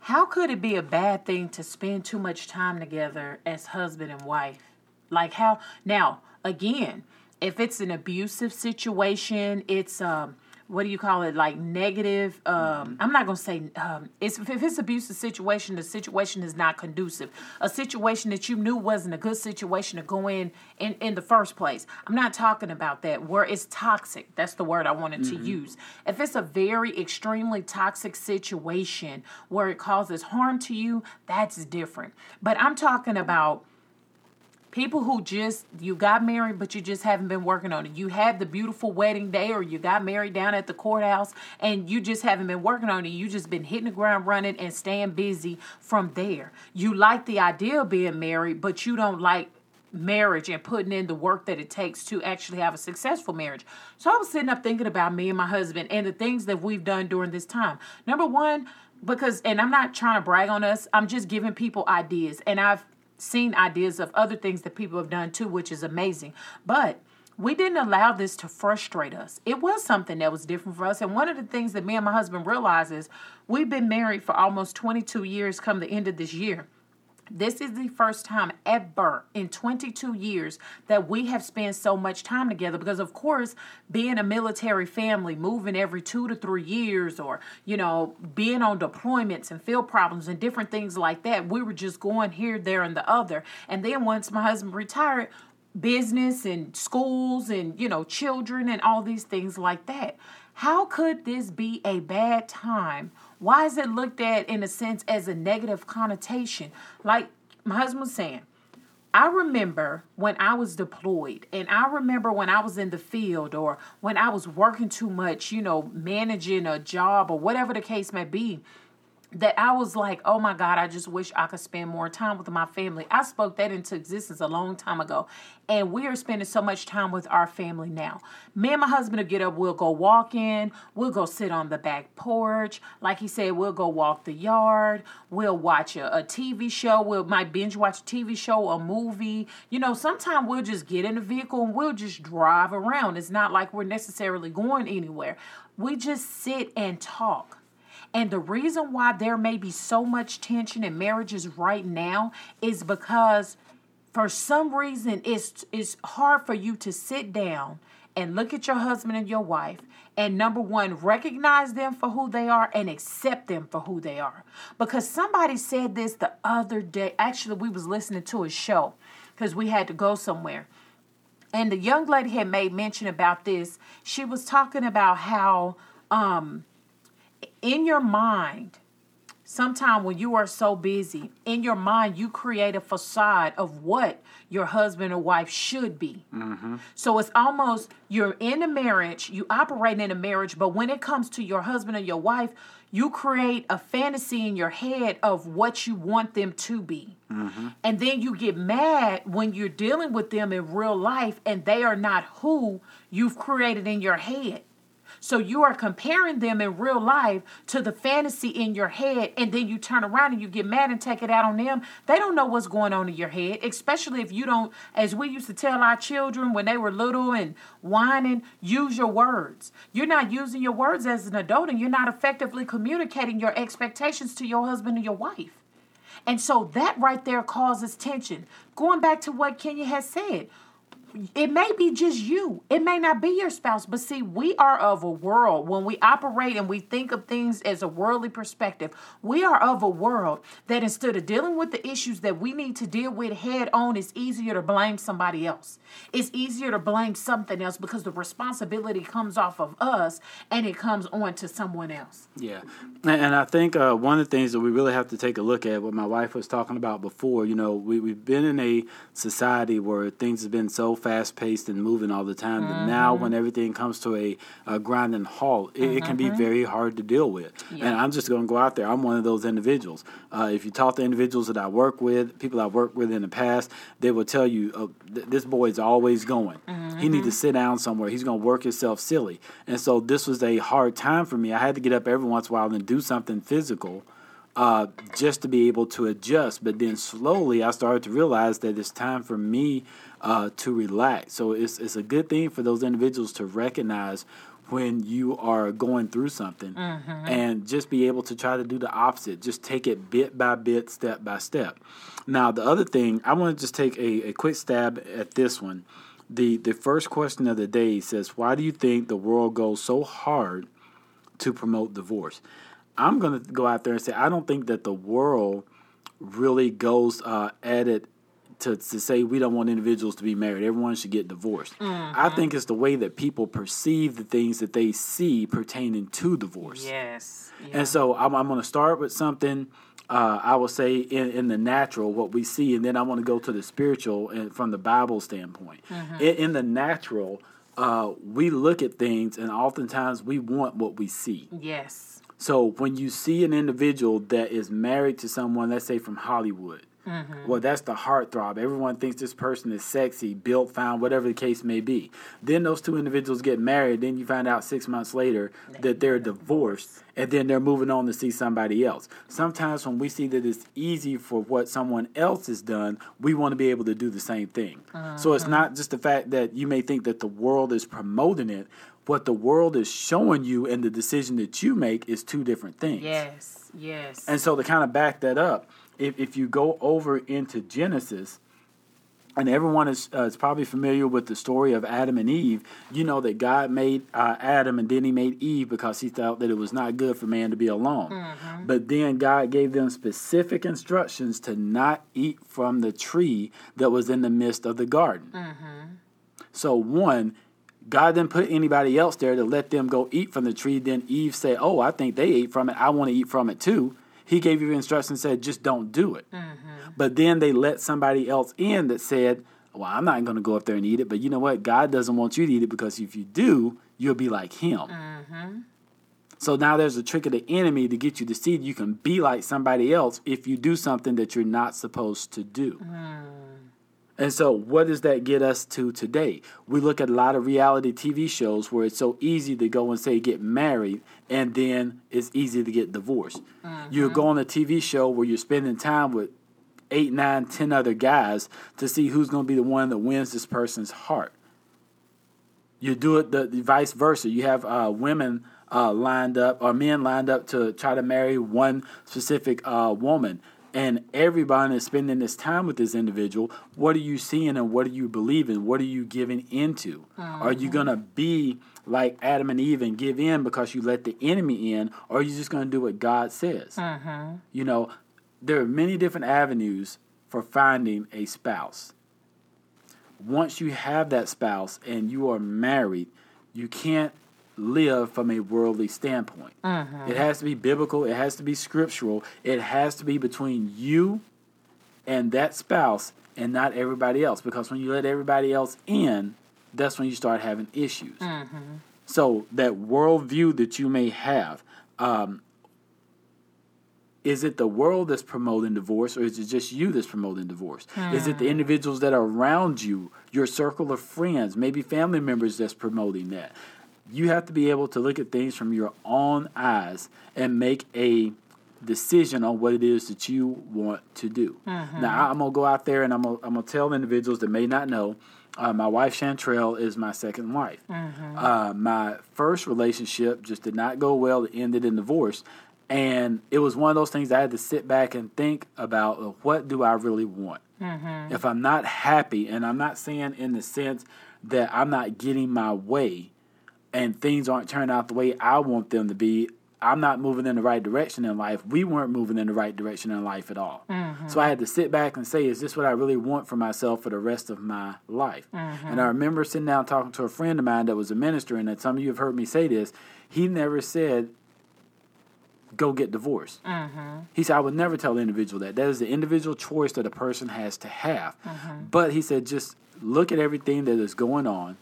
How could it be a bad thing to spend too much time together as husband and wife? Like, how, now, again, if it's an abusive situation, it's, um, what do you call it like negative um, mm-hmm. i'm not going to say um, it's, if it's abusive situation the situation is not conducive. A situation that you knew wasn't a good situation to go in in, in the first place. I'm not talking about that where it's toxic. That's the word i wanted mm-hmm. to use. If it's a very extremely toxic situation where it causes harm to you that's different. But i'm talking about people who just you got married but you just haven't been working on it you had the beautiful wedding day or you got married down at the courthouse and you just haven't been working on it you just been hitting the ground running and staying busy from there you like the idea of being married but you don't like marriage and putting in the work that it takes to actually have a successful marriage. So I was sitting up thinking about me and my husband and the things that we've done during this time. Number one, because and I'm not trying to brag on us, I'm just giving people ideas. And I've seen ideas of other things that people have done too, which is amazing. But we didn't allow this to frustrate us. It was something that was different for us. And one of the things that me and my husband realized is we've been married for almost 22 years come the end of this year. This is the first time ever in 22 years that we have spent so much time together because, of course, being a military family, moving every two to three years, or, you know, being on deployments and field problems and different things like that, we were just going here, there, and the other. And then once my husband retired, business and schools and, you know, children and all these things like that. How could this be a bad time why is it looked at in a sense as a negative connotation? Like my husband was saying, I remember when I was deployed, and I remember when I was in the field or when I was working too much, you know, managing a job or whatever the case may be that I was like, oh my God, I just wish I could spend more time with my family. I spoke that into existence a long time ago. And we are spending so much time with our family now. Me and my husband will get up, we'll go walking, we'll go sit on the back porch. Like he said, we'll go walk the yard, we'll watch a, a TV show, we'll might binge watch a TV show, a movie. You know, sometimes we'll just get in the vehicle and we'll just drive around. It's not like we're necessarily going anywhere. We just sit and talk and the reason why there may be so much tension in marriages right now is because for some reason it's it's hard for you to sit down and look at your husband and your wife and number one recognize them for who they are and accept them for who they are. Because somebody said this the other day. Actually we was listening to a show because we had to go somewhere. And the young lady had made mention about this. She was talking about how um in your mind, sometime when you are so busy, in your mind, you create a facade of what your husband or wife should be. Mm-hmm. So it's almost you're in a marriage, you operate in a marriage, but when it comes to your husband or your wife, you create a fantasy in your head of what you want them to be. Mm-hmm. And then you get mad when you're dealing with them in real life and they are not who you've created in your head. So you are comparing them in real life to the fantasy in your head, and then you turn around and you get mad and take it out on them. They don't know what's going on in your head, especially if you don't, as we used to tell our children when they were little and whining, use your words. You're not using your words as an adult, and you're not effectively communicating your expectations to your husband or your wife. And so that right there causes tension. Going back to what Kenya has said, it may be just you. It may not be your spouse. But see, we are of a world. When we operate and we think of things as a worldly perspective, we are of a world that instead of dealing with the issues that we need to deal with head on, it's easier to blame somebody else. It's easier to blame something else because the responsibility comes off of us and it comes on to someone else. Yeah. And I think uh, one of the things that we really have to take a look at, what my wife was talking about before, you know, we, we've been in a society where things have been so fast paced and moving all the time. Mm-hmm. now, when everything comes to a, a grinding halt, it, mm-hmm. it, can be mm-hmm. very hard to deal with. Yeah. And I'm just going to go out there. I'm one of those individuals. Uh, if you talk to individuals that I work with, people I've worked with in the past, they will tell you, oh, th- this boy is always going. Mm-hmm. He needs to sit down somewhere. He's going to work himself silly. And so this was a hard time for me. I had to get up every once in a while and do something physical. Uh, just to be able to adjust. But then slowly I started to realize that it's time for me uh, to relax. So it's it's a good thing for those individuals to recognize when you are going through something mm-hmm. and just be able to try to do the opposite just take it bit by bit step by step now the other thing i want to just take a, a quick stab at this one the the first question of the day says why do you think the world goes so hard to promote divorce i'm going to go out there and say i don't think that the world really goes uh, at it to, to say we don't want individuals to be married. Everyone should get divorced. Mm-hmm. I think it's the way that people perceive the things that they see pertaining to divorce. Yes. Yeah. And so I'm, I'm going to start with something. Uh, I will say in, in the natural what we see, and then I want to go to the spiritual and from the Bible standpoint. Mm-hmm. In, in, the natural, uh, we look at things, and oftentimes we want what we see. Yes. So when you see an individual that is married to someone, let's say from Hollywood, Well, that's the heartthrob. Everyone thinks this person is sexy, built, fine, whatever the case may be. Then those two individuals get married. Then you find out six months later that they're divorced, and then they're moving on to see somebody else. Sometimes when we see that it's easy for what someone else has done, we want to be able to do the same thing. So it's not just the fact that you may think that the world is promoting it. What the world is showing you and the decision that you make is two different things. Yes, yes. And so to kind of back that up, if, if you go over into Genesis, and everyone is, uh, is probably familiar with the story of Adam and Eve, you know that God made uh, Adam and then he made Eve because he thought that it was not good for man to be alone. But then God gave them specific instructions to not eat from the tree that was in the midst of the garden. So, one, God didn't put anybody else there to let them go eat from the tree. Then Eve said, Oh, I think they ate from it. I want to eat from it too. He gave you instructions and said, Just don't do it. Mm-hmm. But then they let somebody else in that said, Well, I'm not going to go up there and eat it. But you know what? God doesn't want you to eat it because if you do, you'll be like Him. Mm-hmm. So now there's a trick of the enemy to get you to see you can be like somebody else if you do something that you're not supposed to do. Mm. And so, what does that get us to today? We look at a lot of reality TV shows where it's so easy to go and say get married, and then it's easy to get divorced. You go on a TV show where you're spending time with eight, nine, ten other guys to see who's going to be the one that wins this person's heart. You do it the, the vice versa. You have uh, women uh, lined up or men lined up to try to marry one specific uh, woman. And everybody is spending this time with this individual. What are you seeing and what are you believing? What are you giving into? Are you mm-hmm. going to be like Adam and Eve and give in because you let the enemy in? Or are you just going to do what God says? Mm-hmm. You know, there are many different avenues for finding a spouse once you have that spouse and you are married, you can't live from a worldly standpoint. Mm-hmm. It has to be biblical, it has to be scriptural, it has to be between you and that spouse and not everybody else. Because when you let everybody else in, that's when you start having issues. Mm-hmm. So, that worldview that you may have, um, is it the world that's promoting divorce or is it just you that's promoting divorce? Is it the hmm. individuals that are around you, your circle of friends, maybe family members that's promoting that? You have to be able to look at things from your own eyes and make a decision on what it is that you want to do. Now, I'm going to go out there and I'm going to, I'm to tell individuals that may not know. Uh, my wife Chantrell is my second wife. Uh, my first relationship just did not go well. It ended in divorce. And it was one of those things I had to sit back and think about uh, what do I really want? If I'm not happy, and I'm not saying in the sense that I'm not getting my way and things aren't turning out the way I want them to be, I'm not moving in the right direction in life. We weren't moving in the right direction in life at all. Mm-hmm. So I had to sit back and say, is this what I really want for myself for the rest of my life? And I mm-hmm. remember sitting down talking to a friend of mine that was a minister, and that some of you have heard me say this. He never said, go get divorced. Mm-hmm. He said, I would never tell the individual that. That is the individual choice that a person has to have. But he said, just look at everything that is going on,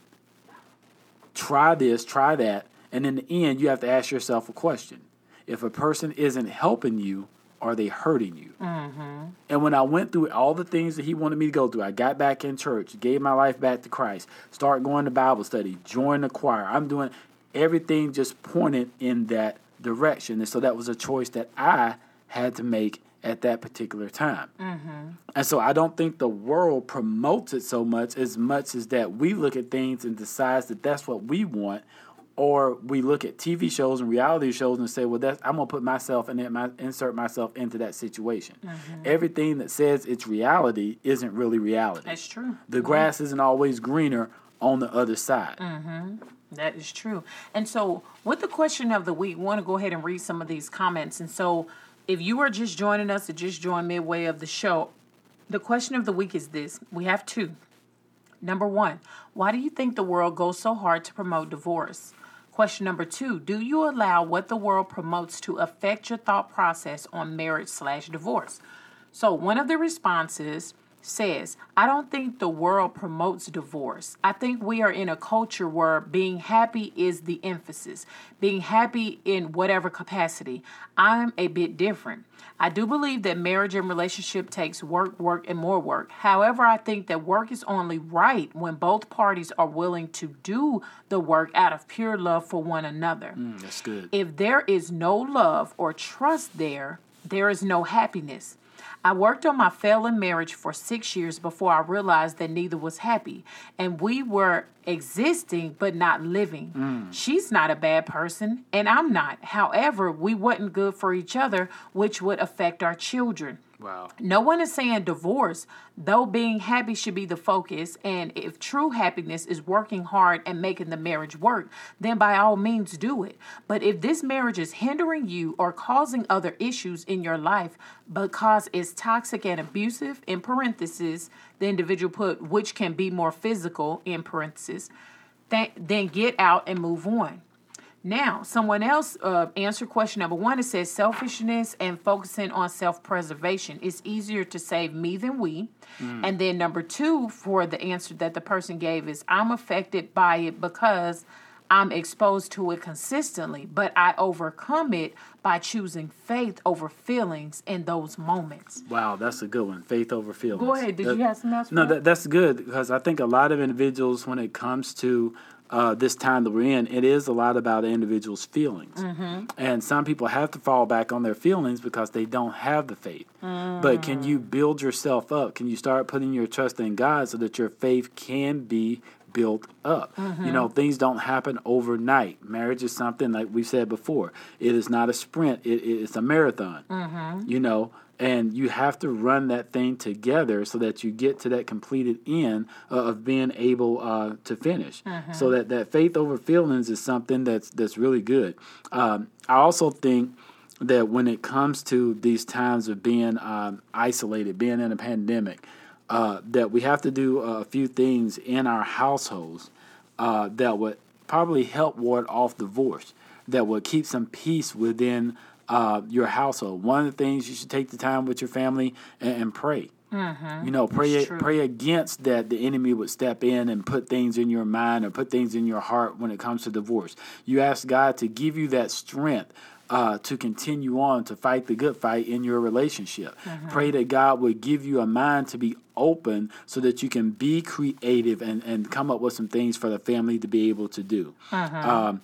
try this, try that, and in the end, you have to ask yourself a question. If a person isn't helping you, are they hurting you? Mm-hmm. And when I went through all the things that he wanted me to go through, I got back in church, gave my life back to Christ, start going to Bible study, join the choir. I'm doing everything just pointed in that direction. And so that was a choice that I had to make at that particular time. Mm-hmm. And so I don't think the world promotes it so much as much as that we look at things and decides that that's what we want. Or we look at TV shows and reality shows and say, "Well, that's I'm gonna put myself and my, insert myself into that situation." Mm-hmm. Everything that says it's reality isn't really reality. That's true. The mm-hmm. grass isn't always greener on the other side. That is true. And so, with the question of the week, we want to go ahead and read some of these comments. And so, if you are just joining us or just joined midway of the show, the question of the week is this we have two. Number one, why do you think the world goes so hard to promote divorce? Question number two, do you allow what the world promotes to affect your thought process on marriage slash divorce? So, one of the responses says, I don't think the world promotes divorce. I think we are in a culture where being happy is the emphasis, being happy in whatever capacity. I'm a bit different. I do believe that marriage and relationship takes work, work, and more work. However, I think that work is only right when both parties are willing to do the work out of pure love for one another. Mm, that's good. If there is no love or trust there, there is no happiness. I worked on my failing marriage for six years before I realized that neither was happy. And we were existing but not living. Mm. She's not a bad person, and I'm not. However, we wasn't good for each other, which would affect our children. Wow. No one is saying divorce, though being happy should be the focus. And if true happiness is working hard and making the marriage work, then by all means do it. But if this marriage is hindering you or causing other issues in your life because it's toxic and abusive, in parentheses, the individual put, which can be more physical, in parentheses, then get out and move on. Now, someone else uh, answered question number one. It says selfishness and focusing on self preservation. It's easier to save me than we. Mm. And then number two, for the answer that the person gave, is I'm affected by it because I'm exposed to it consistently, but I overcome it by choosing faith over feelings in those moments. Wow, that's a good one. Faith over feelings. Go ahead. Did that, you have some else? No, that, that's good because I think a lot of individuals, when it comes to uh, this time that we're in, it is a lot about an individual's feelings. Mm-hmm. And some people have to fall back on their feelings because they don't have the faith. Mm. But can you build yourself up? Can you start putting your trust in God so that your faith can be built up. Mm-hmm. You know, things don't happen overnight. Marriage is something like we've said before. It is not a sprint. It, it's a marathon. Mm-hmm. You know, and you have to run that thing together so that you get to that completed end uh, of being able uh, to finish. Mm-hmm. So that that faith over feelings is something that's that's really good. Um, I also think that when it comes to these times of being um, isolated, being in a pandemic, uh, that we have to do a few things in our households uh, that would probably help ward off divorce, that would keep some peace within uh, your household. One of the things you should take the time with your family and, and pray. Mm-hmm. You know, pray pray against that the enemy would step in and put things in your mind or put things in your heart when it comes to divorce. You ask God to give you that strength uh, to continue on to fight the good fight in your relationship. Mm-hmm. Pray that God would give you a mind to be open so that you can be creative and, and come up with some things for the family to be able to do. Mm-hmm. Um,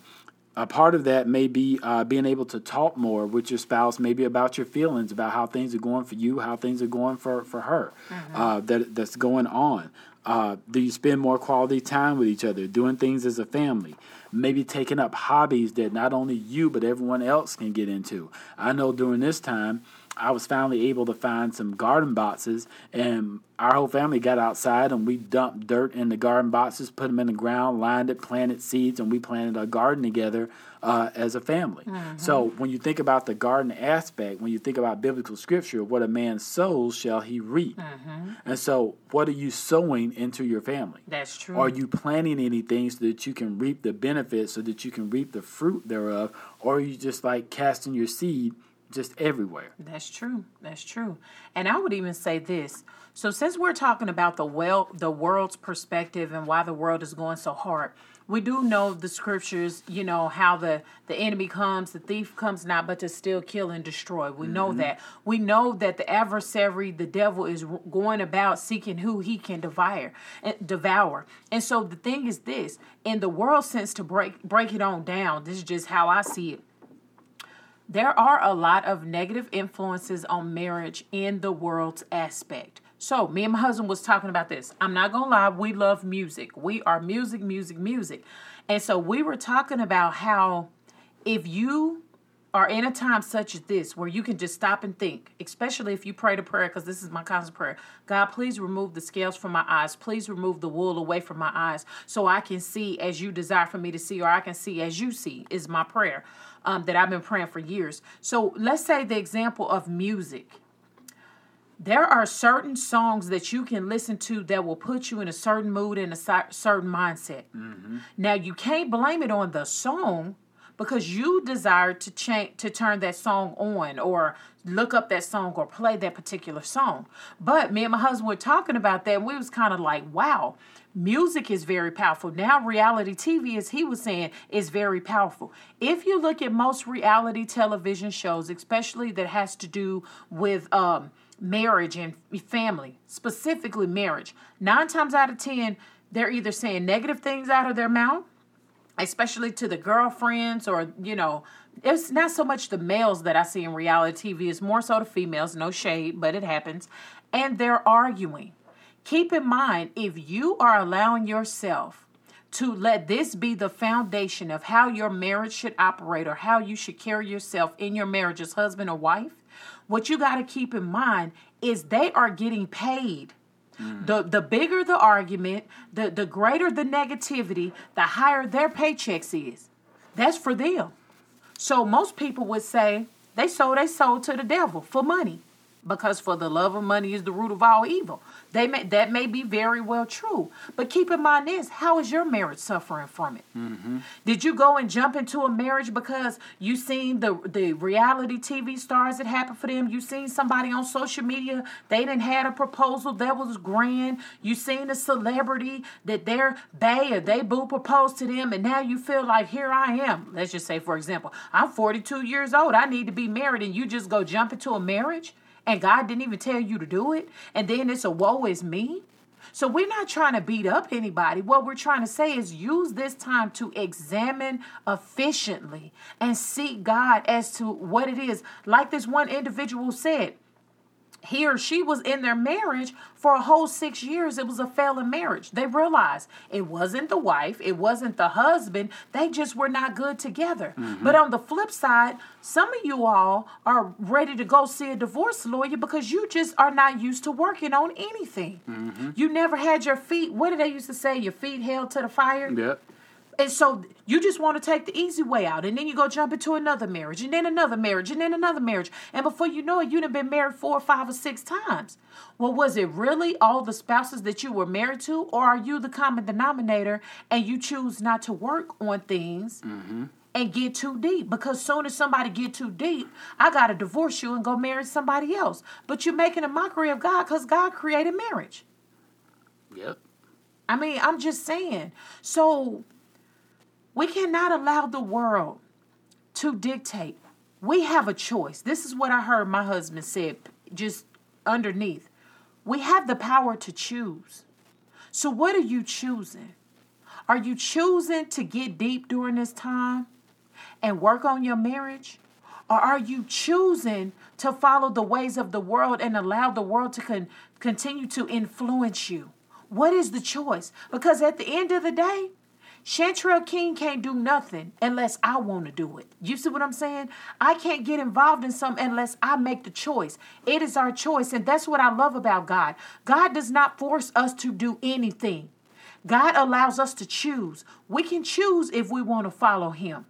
a part of that may be uh, being able to talk more with your spouse, maybe about your feelings, about how things are going for you, how things are going for, for her, mm-hmm. uh, that, that's going on. Uh, do you spend more quality time with each other, doing things as a family? Maybe taking up hobbies that not only you, but everyone else can get into. I know during this time, I was finally able to find some garden boxes, and our whole family got outside and we dumped dirt in the garden boxes, put them in the ground, lined it, planted seeds, and we planted a garden together uh, as a family. Mm-hmm. So when you think about the garden aspect, when you think about biblical scripture, what a man sows shall he reap. Mm-hmm. And so, what are you sowing into your family? That's true. Are you planting anything so that you can reap the benefits, so that you can reap the fruit thereof, or are you just like casting your seed? Just everywhere. That's true. That's true. And I would even say this. So since we're talking about the well the world's perspective and why the world is going so hard, we do know the scriptures, you know, how the the enemy comes, the thief comes not but to steal, kill and destroy. We mm-hmm. know that. We know that the adversary, the devil is going about seeking who he can devour and devour. And so the thing is this, in the world sense to break break it on down, this is just how I see it there are a lot of negative influences on marriage in the world's aspect. So, me and my husband was talking about this. I'm not going to lie, we love music. We are music, music, music. And so we were talking about how if you are in a time such as this where you can just stop and think, especially if you pray to prayer, because this is my constant prayer God, please remove the scales from my eyes. Please remove the wool away from my eyes so I can see as you desire for me to see, or I can see as you see, is my prayer um, that I've been praying for years. So let's say the example of music. There are certain songs that you can listen to that will put you in a certain mood and a certain mindset. Mm-hmm. Now, you can't blame it on the song because you desired to change to turn that song on or look up that song or play that particular song. But me and my husband were talking about that and we was kind of like, wow, music is very powerful. Now reality TV, as he was saying, is very powerful. If you look at most reality television shows, especially that has to do with um, marriage and family, specifically marriage, nine times out of ten, they're either saying negative things out of their mouth, especially to the girlfriends or, you know, it's not so much the males that I see in reality TV, it's more so the females, no shade, but it happens. And they're arguing. Keep in mind, if you are allowing yourself to let this be the foundation of how your marriage should operate or how you should carry yourself in your marriage as husband or wife, what you got to keep in mind is they are getting paid. Mm. The the bigger the argument, the the greater the negativity, the higher their paychecks is. That's for them. So most people would say they sold they sold to the devil for money because for the love of money is the root of all evil. They may, that may be very well true, but keep in mind this: how is your marriage suffering from it? Mm-hmm. Did you go and jump into a marriage because you seen the the reality TV stars that happened for them? You seen somebody on social media they didn't had a proposal that was grand. You seen a celebrity that their bae or they boo proposed to them, and now you feel like here I am. Let's just say, for example, I'm 42 years old. I need to be married, and you just go jump into a marriage and God didn't even tell you to do it, and then it's a woe is me. So we're not trying to beat up anybody. What we're trying to say is use this time to examine efficiently and seek God as to what it is. Like this one individual said, he or she was in their marriage for a whole six years. It was a failing marriage. They realized it wasn't the wife, it wasn't the husband. They just were not good together. Mm-hmm. But on the flip side, some of you all are ready to go see a divorce lawyer because you just are not used to working on anything. Mm-hmm. You never had your feet, what did they used to say? Your feet held to the fire? Yep. And so you just want to take the easy way out, and then you go jump into another marriage, and then another marriage, and then another marriage. And before you know it, you'd have been married four or five or six times. Well, was it really all the spouses that you were married to, or are you the common denominator and you choose not to work on things? Mm-hmm. And get too deep because soon as somebody get too deep, I gotta divorce you and go marry somebody else. But you're making a mockery of God because God created marriage. Yep. I mean, I'm just saying. So we cannot allow the world to dictate. We have a choice. This is what I heard my husband said just underneath. We have the power to choose. So, what are you choosing? Are you choosing to get deep during this time and work on your marriage? Or are you choosing to follow the ways of the world and allow the world to con- continue to influence you? What is the choice? Because at the end of the day, Chantrell King can't do nothing unless I want to do it. You see what I'm saying? I can't get involved in something unless I make the choice. It is our choice, and that's what I love about God. God does not force us to do anything. God allows us to choose. We can choose if we want to follow Him.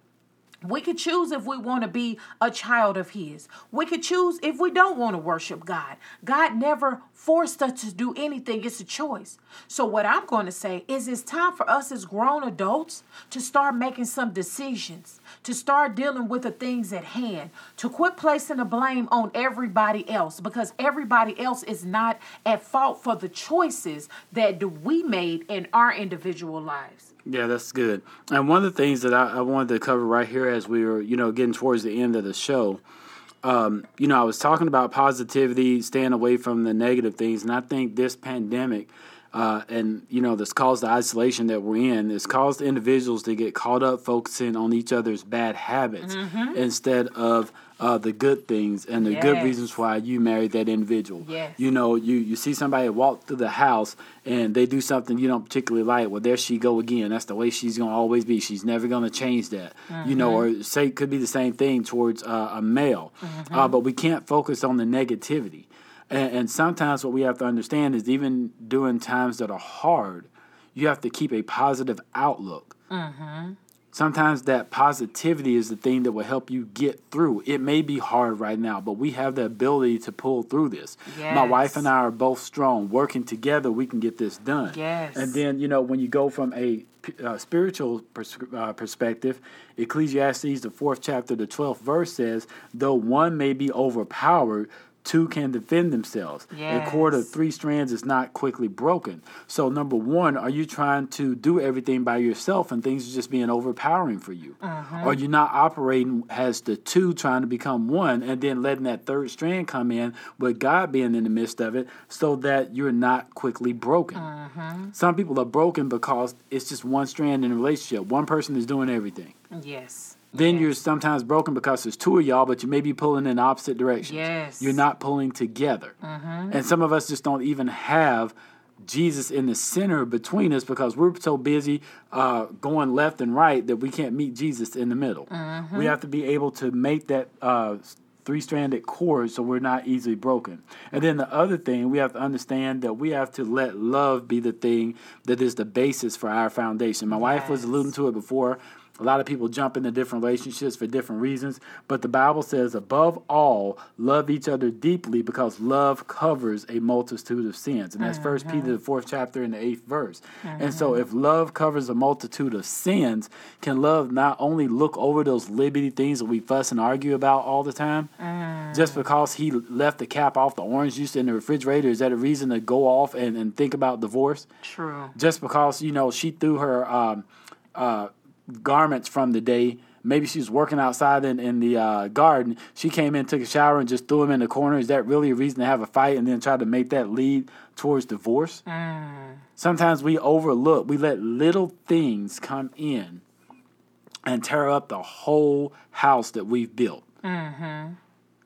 We could choose if we want to be a child of His. We could choose if we don't want to worship God. God never forced us to do anything, it's a choice. So, what I'm going to say is it's time for us as grown adults to start making some decisions, to start dealing with the things at hand, to quit placing the blame on everybody else because everybody else is not at fault for the choices that we made in our individual lives. Yeah, that's good. And one of the things that I, I, wanted to cover right here as we were, you know, getting towards the end of the show, um, you know, I was talking about positivity, staying away from the negative things, and I think this pandemic uh, and you know this caused the isolation that we're in. It's caused individuals to get caught up focusing on each other's bad habits mm-hmm. instead of uh, the good things and the yes. good reasons why you married that individual. Yes. You know, you, you see somebody walk through the house and they do something you don't particularly like. Well, there she go again. That's the way she's gonna always be. She's never gonna change that. Mm-hmm. You know, mm-hmm. or say could be the same thing towards uh, a male. Mm-hmm. Uh, but we can't focus on the negativity. And, and sometimes what we have to understand is even during times that are hard, you have to keep a positive outlook. Mm-hmm. Sometimes that positivity is the thing that will help you get through. It may be hard right now, but we have the ability to pull through this. Yes. My wife and I are both strong. Working together, we can get this done. Yes. And then, you know, when you go from a uh, spiritual pers- uh, perspective, Ecclesiastes, the fourth chapter, the 12th verse says, though one may be overpowered, two can defend themselves. A cord of three strands is not quickly broken. So, number one, are you trying to do everything by yourself and things are just being overpowering for you? Uh-huh. Or you're not operating as the two trying to become one and then letting that third strand come in with God being in the midst of it so that you're not quickly broken. Uh-huh. Some people are broken because it's just one strand in a relationship. One person is doing everything. Yes. Then yes. you're sometimes broken because there's two of y'all, but you may be pulling in opposite directions. Yes. You're not pulling together. And some of us just don't even have Jesus in the center between us because we're so busy uh, going left and right that we can't meet Jesus in the middle. We have to be able to make that uh, three stranded cord so we're not easily broken. And then the other thing, we have to understand that we have to let love be the thing that is the basis for our foundation. My wife was alluding to it before. A lot of people jump into different relationships for different reasons, but the Bible says, above all, love each other deeply because love covers a multitude of sins. And that's First Peter, the fourth chapter, and the eighth verse. And so, if love covers a multitude of sins, can love not only look over those liberty things that we fuss and argue about all the time? Just because he left the cap off the orange juice in the refrigerator, is that a reason to go off and, and think about divorce? True. just because you know she threw her um, uh, garments from the day. Maybe she was working outside in, in the uh, garden. She came in, took a shower, and just threw them in the corner. Is that really a reason to have a fight and then try to make that lead towards divorce? Sometimes we overlook, we let little things come in and tear up the whole house that we've built.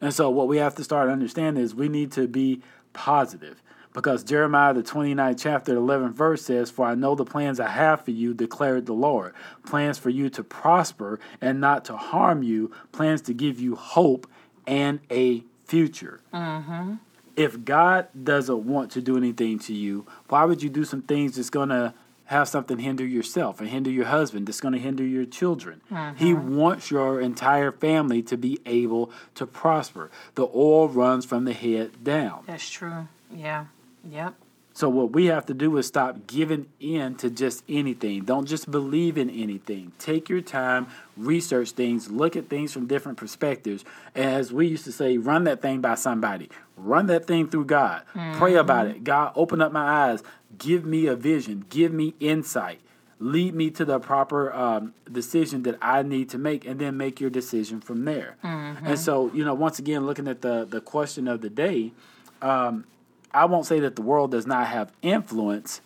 And so, what we have to start understanding is we need to be positive. Because Jeremiah, the 29th chapter, 11th verse says, For I know the plans I have for you, declared the Lord. Plans for you to prosper and not to harm you, plans to give you hope and a future. Mm-hmm. If God doesn't want to do anything to you, why would you do some things that's going to have something hinder yourself and hinder your husband, that's going to hinder your children? He mm-hmm. wants your entire family to be able to prosper. The oil runs from the head down. That's true. Yeah. Yep. So what we have to do is stop giving in to just anything. Don't just believe in anything. Take your time, research things, look at things from different perspectives. As we used to say, run that thing by somebody. Run that thing through God. Pray mm-hmm. about it. God, open up my eyes. Give me a vision. Give me insight. Lead me to the proper um, decision that I need to make, and then make your decision from there. Mm-hmm. And so, you know, once again, looking at the the question of the day, um, I won't say that the world does not have influence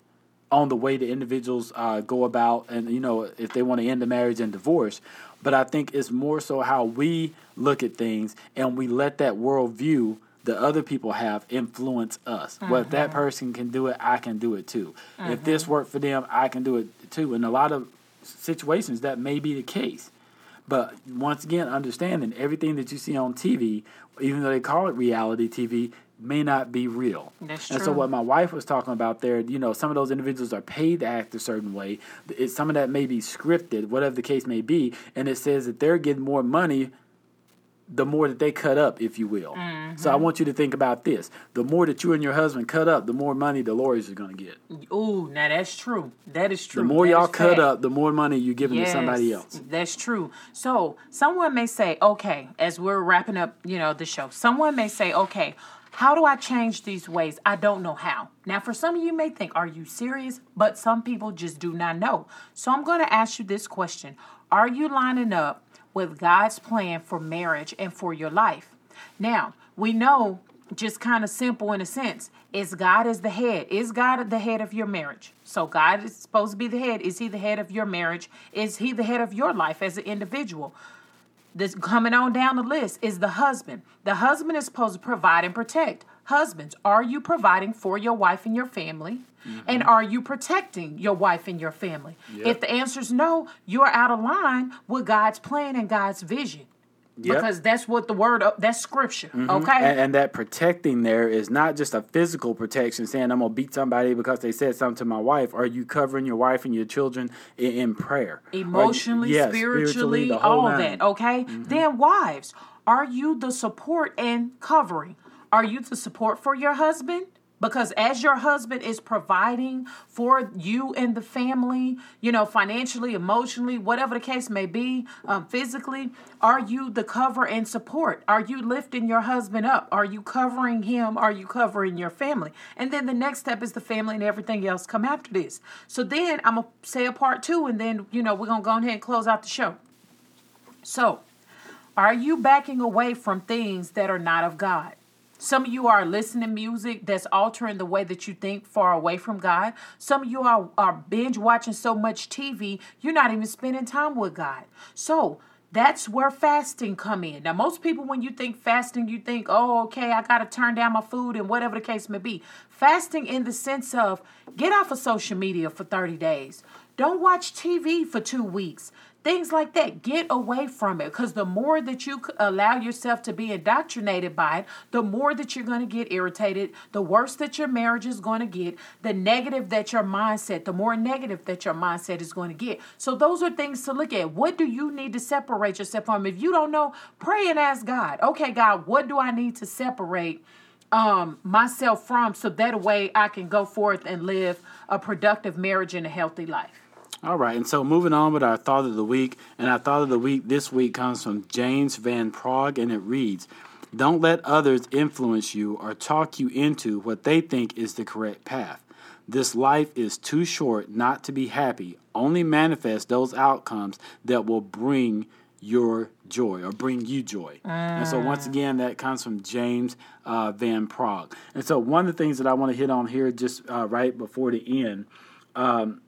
on the way the individuals uh, go about and you know if they want to end the marriage and divorce but i think it's more so how we look at things and we let that worldview that other people have influence us. Well if that person can do it i can do it too. If this worked for them i can do it too. In a lot of situations that may be the case. But once again, understanding everything that you see on TV, even though they call it reality TV, may not be real. That's And so, what my wife was talking about there, you know, some of those individuals are paid to act a certain way. It, some of that may be scripted, whatever the case may be. And it says that they're getting more money the more that they cut up, if you will. Mm-hmm. So, I want you to think about this. The more that you and your husband cut up, the more money the lawyers are going to get. Ooh, now that's true. That is true. The more That y'all cut fact. up, the more money you're giving to somebody else. That's true. So someone may say, okay, as we're wrapping up, you know, the show, someone may say, okay, how do I change these ways? I don't know how. Now, for some of you may think, are you serious? But some people just do not know. So I'm going to ask you this question Are you lining up with God's plan for marriage and for your life? Now, we know just kind of simple in a sense is God is the head. Is God the head of your marriage? So God is supposed to be the head. Is he the head of your marriage? Is he the head of your life as an individual? This coming on down the list is the husband. The husband is supposed to provide and protect. Husbands, are you providing for your wife and your family? Mm-hmm. And are you protecting your wife and your family? If the answer is no, you're out of line with God's plan and God's vision. Yep. Because that's what the word, uh, that's scripture. Mm-hmm. Okay? And, and that protecting there is not just a physical protection, saying I'm gonna beat somebody because they said something to my wife. Are you covering your wife and your children in, in prayer, Are you- emotionally, yes, spiritually, whole all nine. that. Okay. Mm-hmm. Then wives, are you the support and covering? Are you the support for your husband, Because as your husband is providing for you and the family, you know, financially, emotionally, whatever the case may be, um, physically, are you the cover and support? Are you lifting your husband up? Are you covering him? Are you covering your family? And then the next step is the family and everything else come after this. So then I'm going to say a part two, and then, you know, we're going to go ahead and close out the show. So, are you backing away from things that are not of God? Some of you are listening to music that's altering the way that you think far away from God. Some of you are, are binge watching so much TV, you're not even spending time with God. So that's where fasting come in. Now, most people, when you think fasting, you think, oh, okay, I got to turn down my food and whatever the case may be. Fasting in the sense of get off of social media for 30 days. Don't watch TV for two weeks things like that. Get away from it because the more that you allow yourself to be indoctrinated by it, the more that you're going to get irritated, the worse that your marriage is going to get, the negative that your mindset, the more negative that your mindset is going to get. So, those are things to look at. What do you need to separate yourself from? If you don't know, pray and ask God, okay, God, what do I need to separate? um, myself from so that way I can go forth and live a productive marriage and a healthy life. All right, and so moving on with our thought of the week, and our thought of the week this week comes from James Van Praagh, and it reads Don't let others influence you or talk you into what they think is the correct path. This life is too short not to be happy. Only manifest those outcomes that will bring your joy or bring you joy. Mm. And so, once again, that comes from James uh, Van Praagh. And so, one of the things that I want to hit on here just uh, right before the end. Um,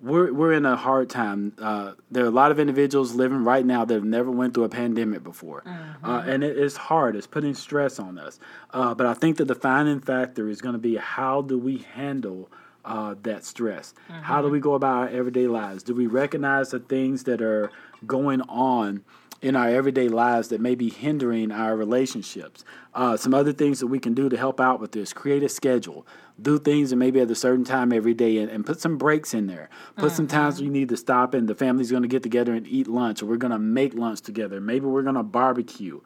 we're we're in a hard time. Uh, there are a lot of individuals living right now that have never went through a pandemic before, mm-hmm. uh, and it is hard. It's putting stress on us. Uh, but I think the defining factor is going to be how do we handle uh, that stress? Mm-hmm. How do mm-hmm. we go about our everyday lives? Do we recognize the things that are going on? In our everyday lives that may be hindering our relationships. Uh, some other things that we can do to help out with this create a schedule, do things and maybe at a certain time every day and, and put some breaks in there. Put mm-hmm. some times you need to stop and the family's going to get together and eat lunch or we're going to make lunch together. Maybe we're going to barbecue.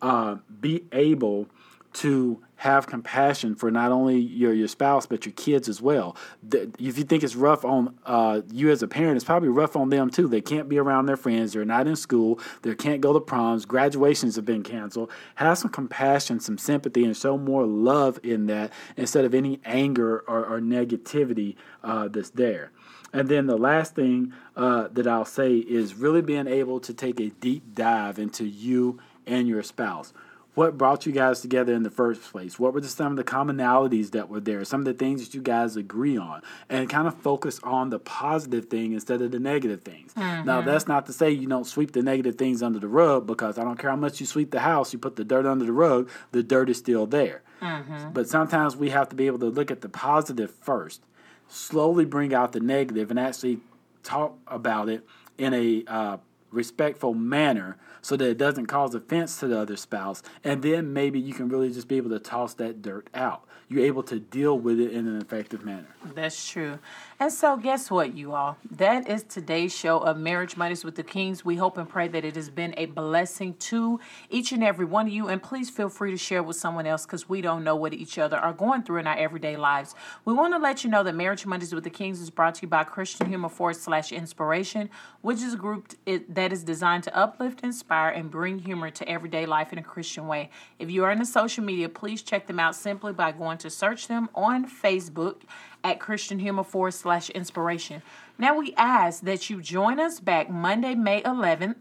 Uh, be able to have compassion for not only your, your spouse but your kids as well. If you think it's rough on uh, you as a parent, it's probably rough on them too. They can't be around their friends. They're not in school. They can't go to proms. Graduations have been canceled. Have some compassion, some sympathy, and show more love in that instead of any anger or, or negativity uh, that's there. And then the last thing uh, that I'll say is really being able to take a deep dive into you and your spouse what brought you guys together in the first place? What were the, some of the commonalities that were there? Some of the things that you guys agree on, and kind of focus on the positive thing instead of the negative things. Mm-hmm. Now, that's not to say you don't sweep the negative things under the rug, because I don't care how much you sweep the house, you put the dirt under the rug, the dirt is still there. Mm-hmm. But sometimes we have to be able to look at the positive first, slowly bring out the negative, and actually talk about it in a uh, respectful manner so that it doesn't cause offense to the other spouse. And then maybe you can really just be able to toss that dirt out. You're able to deal with it in an effective manner. That's true. And so, guess what, you all? That is today's show of Marriage Mondays with the Kings. We hope and pray that it has been a blessing to each and every one of you. And please feel free to share with someone else because we don't know what each other are going through in our everyday lives. We want to let you know that Marriage Mondays with the Kings is brought to you by Christian Humor forward slash inspiration, which is a group that is designed to uplift, inspire, and bring humor to everyday life in a Christian way. If you are in the social media, please check them out simply by going to search them on Facebook at Christian Humor forward slash inspiration. Now we ask that you join us back Monday, May 11th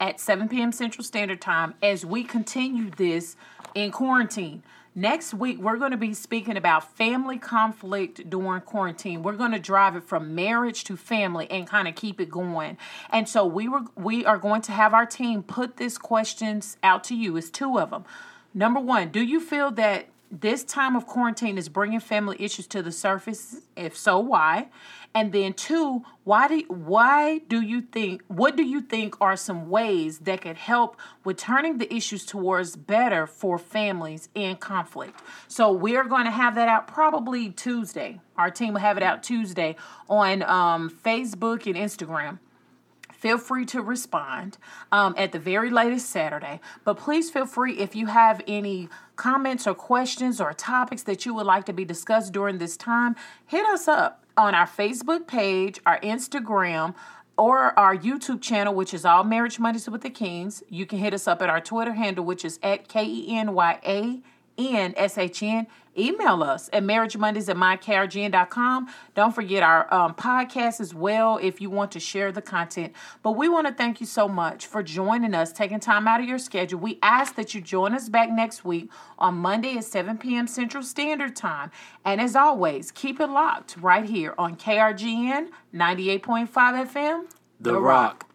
at 7 p.m. Central Standard Time as we continue this in quarantine. Next week, we're going to be speaking about family conflict during quarantine. We're going to drive it from marriage to family and kind of keep it going. And so we were we are going to have our team put these questions out to you. It's two of them. Number one, do you feel that this time of quarantine is bringing family issues to the surface if so why? And then two why do why do you think what do you think are some ways that could help with turning the issues towards better for families in conflict? So we're going to have that out probably tuesday. Our team will have it out tuesday on um, facebook and instagram feel free to respond um, at the very latest Saturday. But please feel free if you have any comments or questions or topics that you would like to be discussed during this time, hit us up on our Facebook page, our Instagram, or our YouTube channel, which is All Marriage Mondays with the Kings. You can hit us up at our Twitter handle, which is at K E N Y A N S H N. Email us at marriagemondays at mykrgn.com. Don't forget our um, podcast as well if you want to share the content. But we want to thank you so much for joining us, taking time out of your schedule. We ask that you join us back next week on Monday at 7 p.m. Central Standard Time. And as always, keep it locked right here on KRGN 98.5 FM. The, Rock.